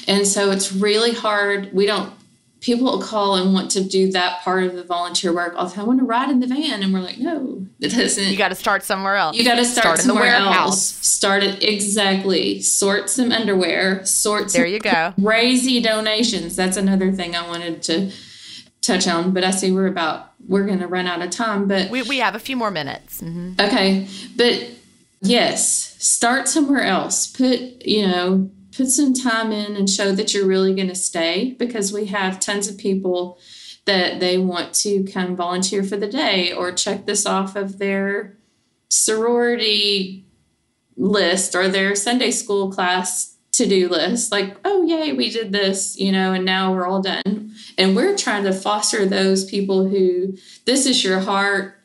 And so it's really hard. We don't, people will call and want to do that part of the volunteer work time. I want to ride in the van. And we're like, no, it doesn't. You got to start somewhere else. You got to start, Start somewhere else. Start it exactly. Sort some underwear. Sort some There you go. crazy donations. That's another thing I wanted to touch on. But I see we're about we're going to run out of time. But We, we have a few more minutes. hmm okay, but yes, start somewhere else. Put you know put some time in and show that you're really going to stay because we have tons of people that they want to come volunteer for the day or check this off of their sorority list or their Sunday school class to do list. Like, oh, yay, we did this, you know, and now we're all done. And we're trying to foster those people who this is your heart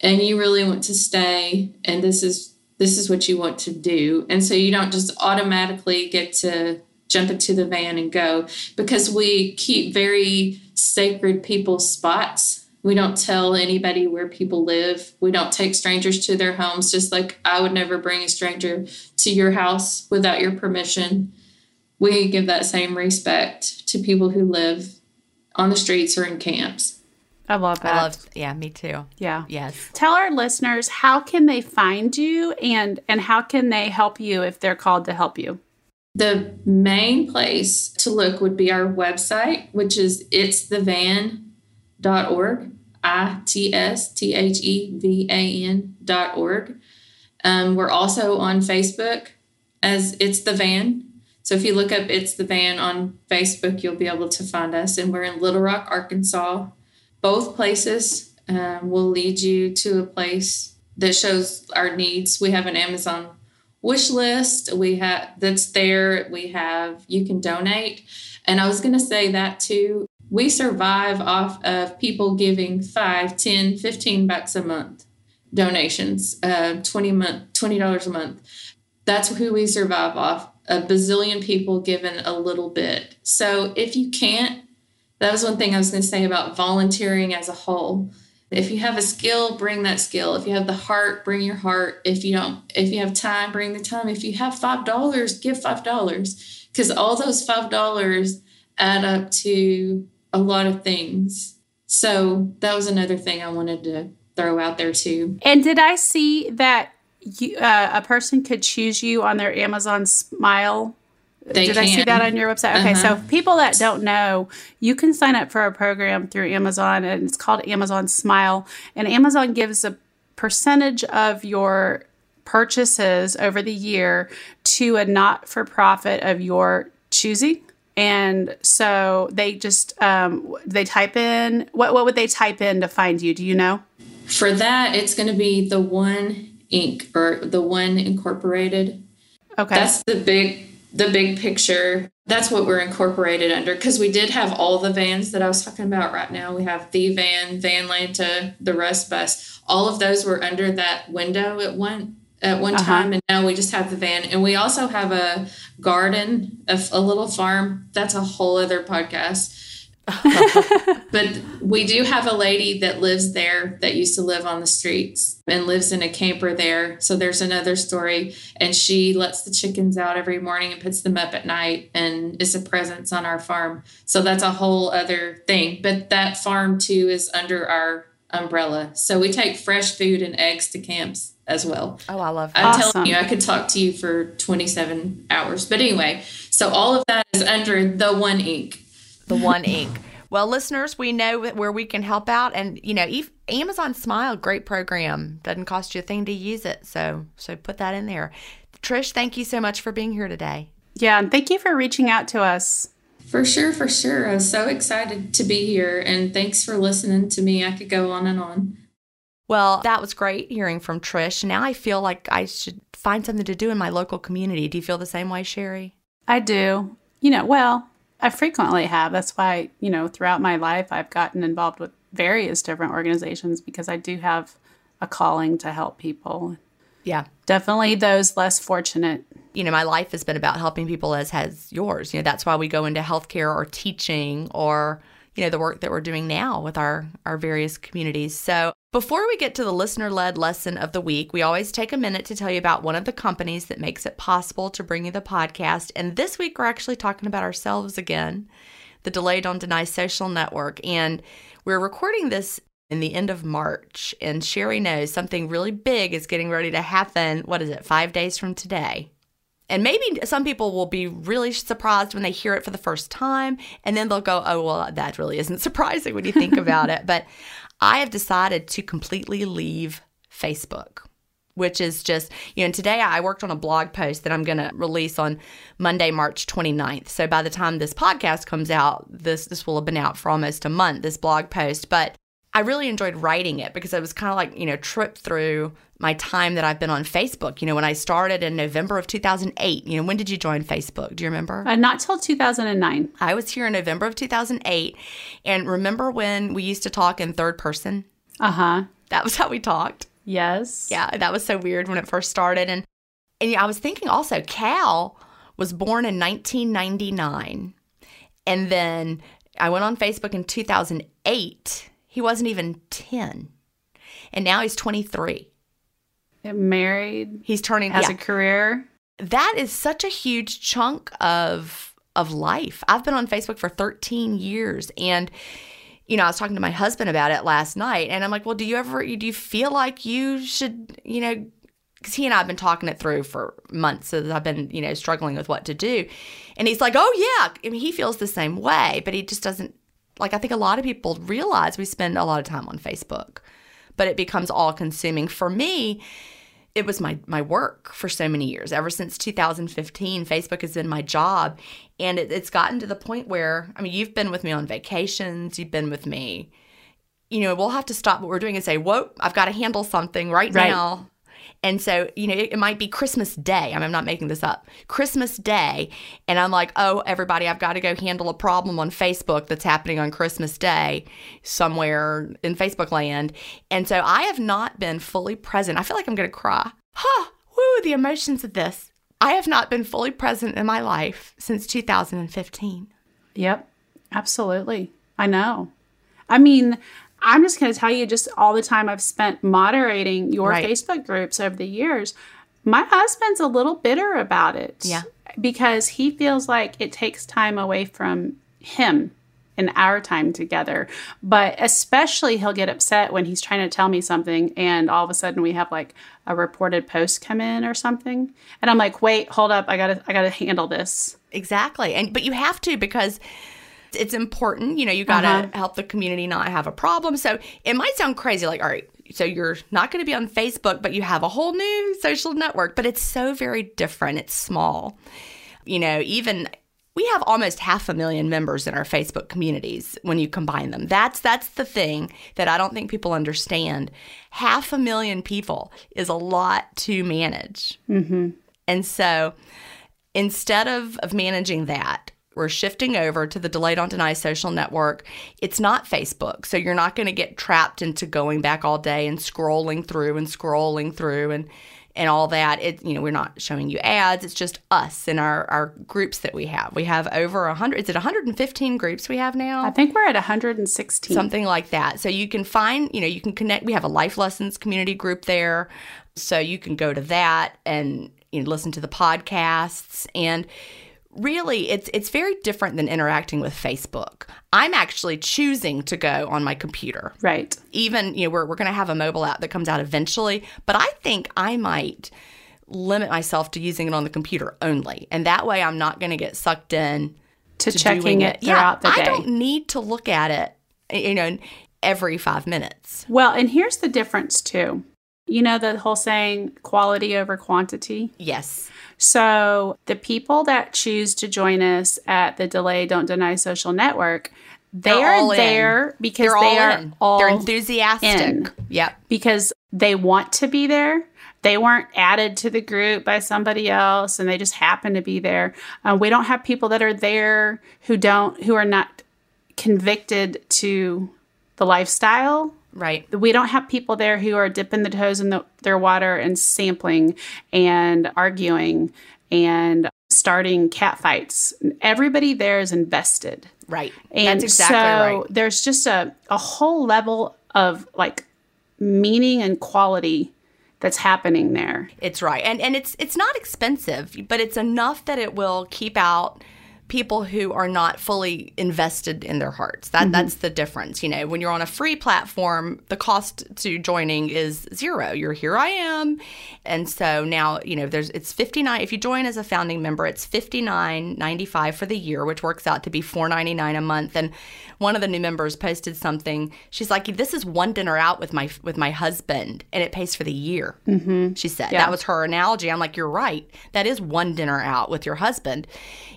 and you really want to stay and this is this is what you want to do. And so you don't just automatically get to jump into the van and go because we keep very sacred people's spots. We don't tell anybody where people live. We don't take strangers to their homes, just like I would never bring a stranger to your house without your permission. We give that same respect to people who live on the streets or in camps. I love that. I love, yeah, me too. yeah. Yes. Tell our listeners how can they find you and and how can they help you if they're called to help you? The main place to look would be our website, which is itsthevan.org. I T S T H E V A N dot org. Um, we're also on Facebook as It's the Van. So if you look up It's the Van on Facebook, you'll be able to find us. And we're in Little Rock, Arkansas. Both places um, will lead you to a place that shows our needs. We have an Amazon wish list we have that's there we have you can donate and i was going to say that too we survive off of people giving 5 10 15 bucks a month donations uh, 20 month $20 a month. That's who we survive off a bazillion people given a little bit. So if you can't that was one thing i was going to say about volunteering as a whole. If you have a skill bring that skill. If you have the heart bring your heart. If you don't if you have time bring the time. If you have five dollars give five dollars because all those five dollars add up to a lot of things so that was another thing i wanted to throw out there too And did I see that you, uh, a person could choose you on their Amazon Smile? They did I see that on your website? Okay, Uh-huh. so people that don't know, you can sign up for a program through Amazon, and it's called Amazon Smile. And Amazon gives a percentage of your purchases over the year to a not for profit of your choosing. And so they just um, they type in what what would they type in to find you? Do you know? for that it's going to be the one inc or the one incorporated Okay. That's the big the big picture. That's what we're incorporated under because we did have all the vans that I was talking about right now. We have the van, Vanlanta, the Rust Bus. All of those were under that window at one at one Uh-huh. time, and now we just have the van. And we also have a garden, a, a little farm. That's a whole other podcast. [laughs] but we do have a lady that lives there that used to live on the streets and lives in a camper there. So there's another story. And she lets the chickens out every morning and puts them up at night and is a presence on our farm. So that's a whole other thing. But that farm too is under our umbrella. So we take fresh food and eggs to camps as well. Oh, I love I'm. Awesome. telling you, I could talk to you for 27 hours. But anyway, so all of that is under the one Inc. the one Inc. Well, listeners, we know where we can help out, and you know, if Amazon Smile, great program, doesn't cost you a thing to use it. So, so put that in there. Trish, thank you so much for being here today. yeah, and thank you for reaching out to us. For sure, for sure. I was so excited to be here and thanks for listening to me. I could go on and on. Well, that was great hearing from Trish. Now I feel like I should find something to do in my local community. Do you feel the same way, Sherry? I do. You know, well, I frequently have. That's why, you know, throughout my life, I've gotten involved with various different organizations because I do have a calling to help people. Yeah. Definitely those less fortunate. you know, my life has been about helping people as has yours. You know, that's why we go into healthcare or teaching or, you know, the work that we're doing now with our our various communities. So, before we get to the listener-led lesson of the week, we always take a minute to tell you about one of the companies that makes it possible to bring you the podcast. And this week we're actually talking about ourselves again, the Delay Don't Deny Social Network, and we're recording this in the end of March, and Sherry knows something really big is getting ready to happen. What is it, five days from today? And maybe some people will be really surprised when they hear it for the first time, and then they'll go, oh, well, that really isn't [laughs] surprising when you think about it. But I have decided to completely leave Facebook which is just, you know, today I worked on a blog post that I'm going to release on Monday, March 29th. So by the time this podcast comes out, this this will have been out for almost a month this blog post, but I really enjoyed writing it because it was kind of like, you know, trip through my time that I've been on Facebook. You know, when I started in November of 2008, you know, when did you join Facebook? Do you remember? Uh, not till 2009. I was here in November of 2008. And remember when we used to talk in third person? Uh huh. That was how we talked. Yes. Yeah, that was so weird when it first started. And, and yeah, I was thinking also, Cal was born in 1999. And then I went on Facebook in 2008 he wasn't even 10. And now he's 23. Married. He's turning has yeah. a career. That is such a huge chunk of of life. I've been on Facebook for 13 years and you know, I was talking to my husband about it last night and I'm like, "Well, do you ever do you feel like you should, you know, because he and I have been talking it through for months as I've been, you know, struggling with what to do. And he's like, oh, yeah. I mean, he feels the same way, but he just doesn't like I think a lot of people realize we spend a lot of time on Facebook, but it becomes all consuming. For me, it was my my work for so many years. Ever since 2015, Facebook has been my job, and it, it's gotten to the point where I mean, you've been with me on vacations, you've been with me. You know, we'll have to stop what we're doing and say, "Whoa, I've got to handle something right, right. now." And so, you know, it, it might be Christmas Day. I mean, I'm not making this up. Christmas Day. And I'm like, oh, everybody, I've got to go handle a problem on Facebook that's happening on Christmas Day somewhere in Facebook land. And so I have not been fully present. I feel like I'm going to cry. Huh, woo, the emotions of this. I have not been fully present in my life since 2015. Yep, absolutely. I know. I mean, I'm just going to tell you just all the time I've spent moderating your right. Facebook groups over the years. My husband's a little bitter about it. Yeah. Because he feels like it takes time away from him and our time together. But especially he'll get upset when he's trying to tell me something and all of a sudden we have like a reported post come in or something. And I'm like, "Wait, hold up. I got to I got to handle this." Exactly. And but you have to because it's important. You know, you got to uh-huh. help the community not have a problem. So it might sound crazy, like, all right, so you're not going to be on Facebook, but you have a whole new social network, but it's so very different. It's small. You know, even we have almost half a million members in our Facebook communities when you combine them. That's that's the thing that I don't think people understand. Half a million people is a lot to manage. Mm-hmm. And so instead of, of managing that, we're shifting over to the Delayed Don't Deny social network. It's not Facebook. So you're not going to get trapped into going back all day and scrolling through and scrolling through and and all that. It you know, we're not showing you ads. It's just us and our our groups that we have. We have over a 100 is it 115 groups we have now? I think we're at 116. Something like that. So you can find, you know, you can connect. We have a life lessons community group there. So you can go to that and you know, listen to the podcasts and really it's it's very different than interacting with Facebook. I'm actually choosing to go on my computer. Right. Even, you know, we're we're going to have a mobile app that comes out eventually, but I think I might limit myself to using it on the computer only. And that way I'm not going to get sucked in to, to checking it, throughout yeah, the day. I don't need to look at it, you know, every 5 minutes. Well, and here's the difference too. You know the whole saying quality over quantity? Yes. So the people that choose to join us at the Delay Don't Deny Social Network, they They're are there in. because They're they all are in. all They're enthusiastic. In yep. Because they want to be there. They weren't added to the group by somebody else and they just happen to be there. Uh, we don't have people that are there who don't who are not convicted to the lifestyle Right. We don't have people there who are dipping the toes in the, their water and sampling and arguing and starting cat fights. Everybody there is invested. Right. And That's exactly so right. there's just a, a whole level of like meaning and quality that's happening there. It's right. And and it's it's not expensive, but it's enough that it will keep out people who are not fully invested in their hearts. That that's the difference. You know, when you're on a free platform, the cost to joining is zero. You're here I am. And so now, you know, there's it's 59 if you join as a founding member, it's 59.95 for the year, which works out to be 4.99 a month. And one of the new members posted something. She's like, "This is one dinner out with my with my husband, and it pays for the year." Mm-hmm. She said Yeah. that was her analogy. I'm like, "You're right. That is one dinner out with your husband."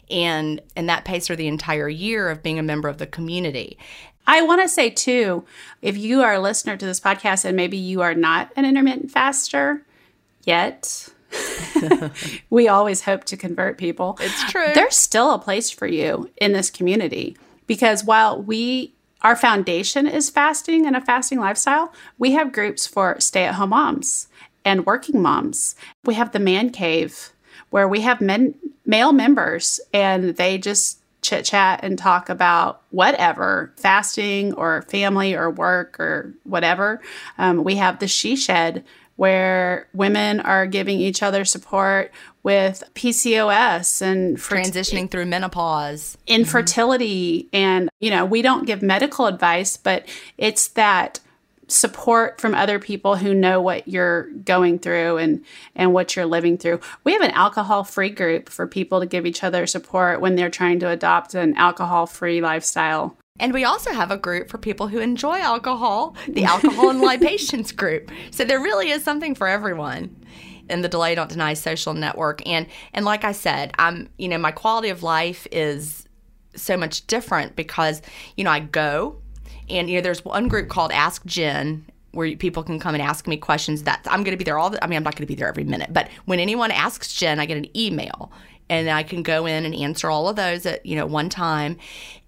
And and that pays for the entire year of being a member of the community. I want to say too, if you are a listener to this podcast and maybe you are not an intermittent faster yet, [laughs] we always hope to convert people. It's true. There's still a place for you in this community because while we our foundation is fasting and a fasting lifestyle, we have groups for stay-at-home moms and working moms. We have the man cave where we have men male members and they just chit chat and talk about whatever fasting or family or work or whatever. Um, we have the she shed where women are giving each other support with PCOS and fer- Transitioning through menopause. infertility and you know we don't give medical advice but it's that support from other people who know what you're going through and and what you're living through we have an alcohol free group for people to give each other support when they're trying to adopt an alcohol free lifestyle And we also have a group for people who enjoy alcohol, the Alcohol and [laughs] Libations group. So there really is something for everyone in the Delay Don't Deny social network. And and like I said, I'm you know, my quality of life is so much different because, you know, I go and you know, there's one group called Ask Gin where people can come and ask me questions that I'm going to be there all the I mean I'm not going to be there every minute, but when anyone asks Gin, I get an email and I can go in and answer all of those at, you know, one time.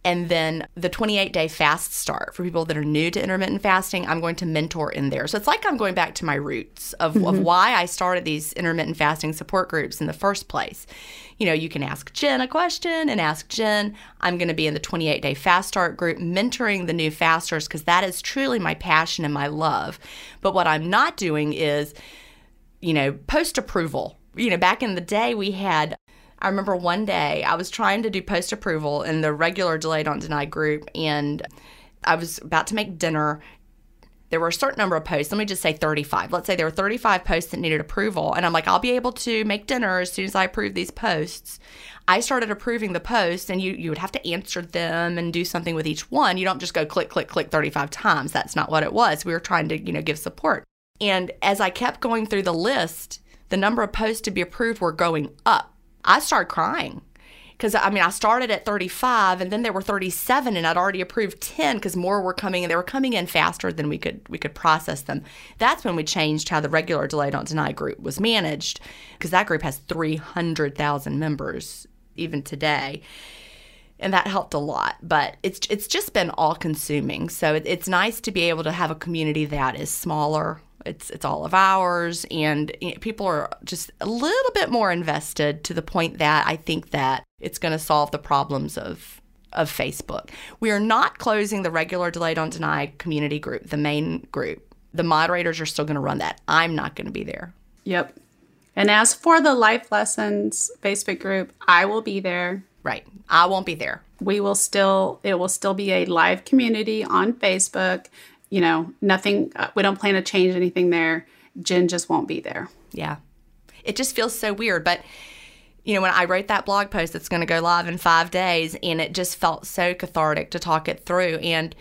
And then the 28 day fast start for people that are new to intermittent fasting, I'm going to mentor in there. So it's like I'm going back to my roots of, of mm-hmm. why I started these intermittent fasting support groups in the first place. You know, you can ask Gin a question and ask Gin. I'm going to be in the 28 day fast start group, mentoring the new fasters because that is truly my passion and my love. But what I'm not doing is, you know, post approval. You know, back in the day, we had I remember one day I was trying to do post approval in the regular Delay Don't Deny group, and I was about to make dinner. There were a certain number of posts. Let me just say 35. Let's say there were 35 posts that needed approval. And I'm like, I'll be able to make dinner as soon as I approve these posts. I started approving the posts, and you, you would have to answer them and do something with each one. You don't just go click, click, click 35 times. That's not what it was. We were trying to, you know, give support. And as I kept going through the list, the number of posts to be approved were going up. I started crying because I mean I started at 35 and then there were 37 and I'd already approved 10 because more were coming and they were coming in faster than we could we could process them. That's when we changed how the regular delay don't deny group was managed because that group has 300,000 members even today. And that helped a lot, but it's it's just been all consuming. So it, it's nice to be able to have a community that is smaller, it's it's all of ours, and you know, people are just a little bit more invested to the point that I think that it's going to solve the problems of of Facebook. We are not closing the regular Delay Don't Deny community group, the main group. The moderators are still going to run that. I'm not going to be there. yep and as for the life lessons facebook group i will be there Right. I won't be there. we will still it will still be a live community on facebook you know nothing uh, we don't plan to change anything there Gin just won't be there Yeah. It just feels so weird. But, you know, when I wrote that blog post that's going to go live in five days, and it just felt so cathartic to talk it through. And,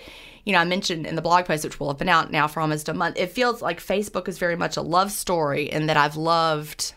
you know, I mentioned in the blog post, which will have been out now for almost a month, it feels like Facebook is very much a love story and that I've loved,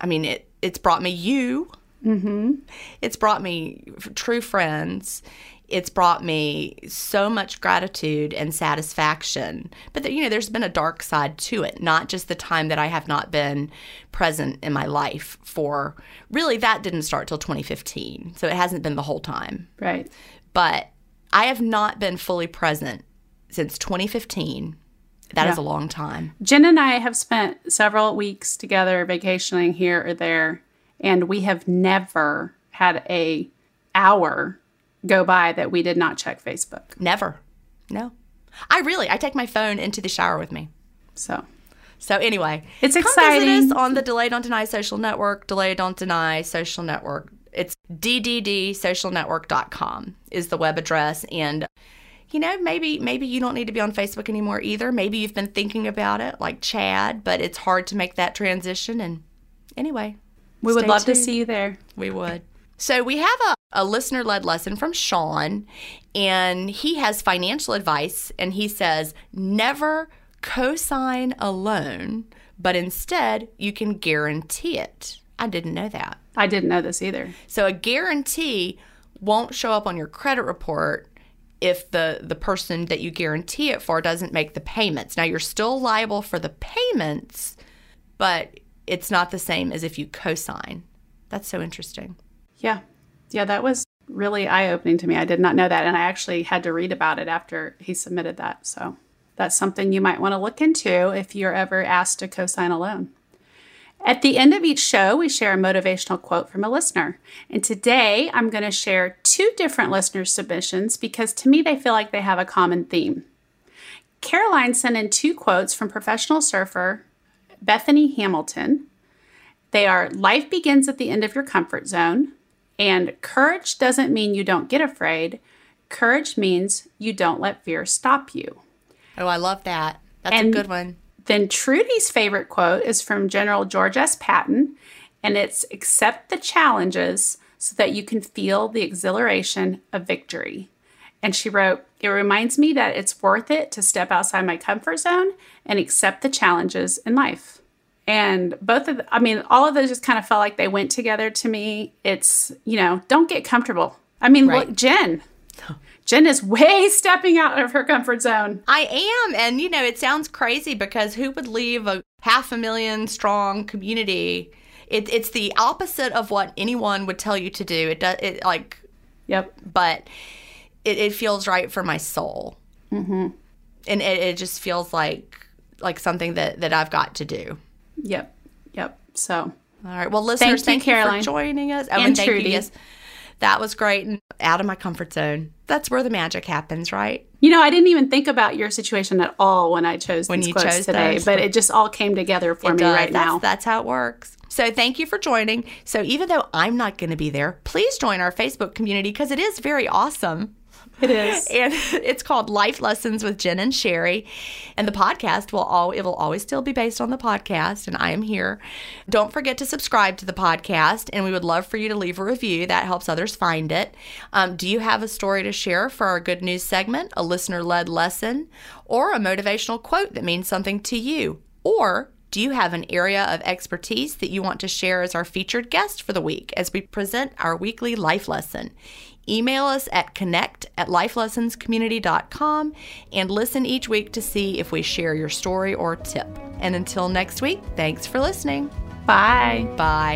I mean, it, it's brought me you. Mm-hmm. It's brought me true friends. It's brought me so much gratitude and satisfaction. But, you know, there's been a dark side to it, not just the time that I have not been present in my life for really, that didn't start till 2015. So it hasn't been the whole time. right But I have not been fully present since 2015. That is Yeah. a long time. Gin and I have spent several weeks together vacationing here or there, and we have never had a hour go by that we did not check Facebook. Never. No. I really, I take my phone into the shower with me. So So anyway, It's come exciting. Visit us on the Delay Don't Deny social network. Delay Don't Deny social network. It's dddsocialnetwork.com is the web address, and you know maybe maybe you don't need to be on Facebook anymore either. Maybe you've been thinking about it, like Chad, but it's hard to make that transition. And anyway, we would Stay love to see you there. we would. So we have a, a listener led lesson from Sean, and he has financial advice, and he says, never co-sign a loan, but instead you can guarantee it. I didn't know that. I didn't know this either. So a guarantee won't show up on your credit report if the the person that you guarantee it for doesn't make the payments. Now you're still liable for the payments, but it's not the same as if you co-sign. That's so interesting. Yeah. Yeah, that was really eye opening to me. I did not know that. And I actually had to read about it after he submitted that. So that's something you might want to look into if you're ever asked to cosign a loan. At the end of each show, we share a motivational quote from a listener. And today I'm going to share two different listener submissions because to me they feel like they have a common theme. Caroline sent in two quotes from professional surfer Bethany Hamilton. They are Life begins at the end of your comfort zone, and courage doesn't mean you don't get afraid. Courage means you don't let fear stop you. Oh, I love that. That's And- a good one. Then Trudy's favorite quote is from General George S. Patton, and it's accept the challenges so that you can feel the exhilaration of victory. And she wrote, It reminds me that it's worth it to step outside my comfort zone and accept the challenges in life. And both of, the, I mean, all of those just kind of felt like they went together to me. It's, you know, don't get comfortable. I mean, Right. look, Gin. [laughs] Gin is way stepping out of her comfort zone. I am, and you know, it sounds crazy because who would leave a half a million strong community? It, it's the opposite of what anyone would tell you to do. It does, it like, Yep. but it, it feels right for my soul, mm-hmm. and it, it just feels like like something that that I've got to do. Yep. Yep. So, All right. Well, listeners, you, thank you, Caroline. for joining us. Oh, And and, thank Trudy. you. Yes, that was great. And out of my comfort zone. That's where the magic happens, right? You know, I didn't even think about your situation at all when I chose When these you quotes chose today, those. but it just all came together for It me does. right that's, now. That's how it works. So thank you for joining. So even though I'm not going to be there, please join our Facebook community because it is very awesome. It is. [laughs] And it's called Life Lessons with Gin and Sheri. And the podcast will all it will always still be based on the podcast, and I am here. Don't forget to subscribe to the podcast, and we would love for you to leave a review. That helps others find it. Um, do you have a story to share for our good news segment, a listener led lesson, or a motivational quote that means something to you? Or do you have an area of expertise that you want to share as our featured guest for the week as we present our weekly life lesson? Email us at connect at lifelessonscommunity.com and listen each week to see if we share your story or tip. And until next week, thanks for listening. Bye. Bye.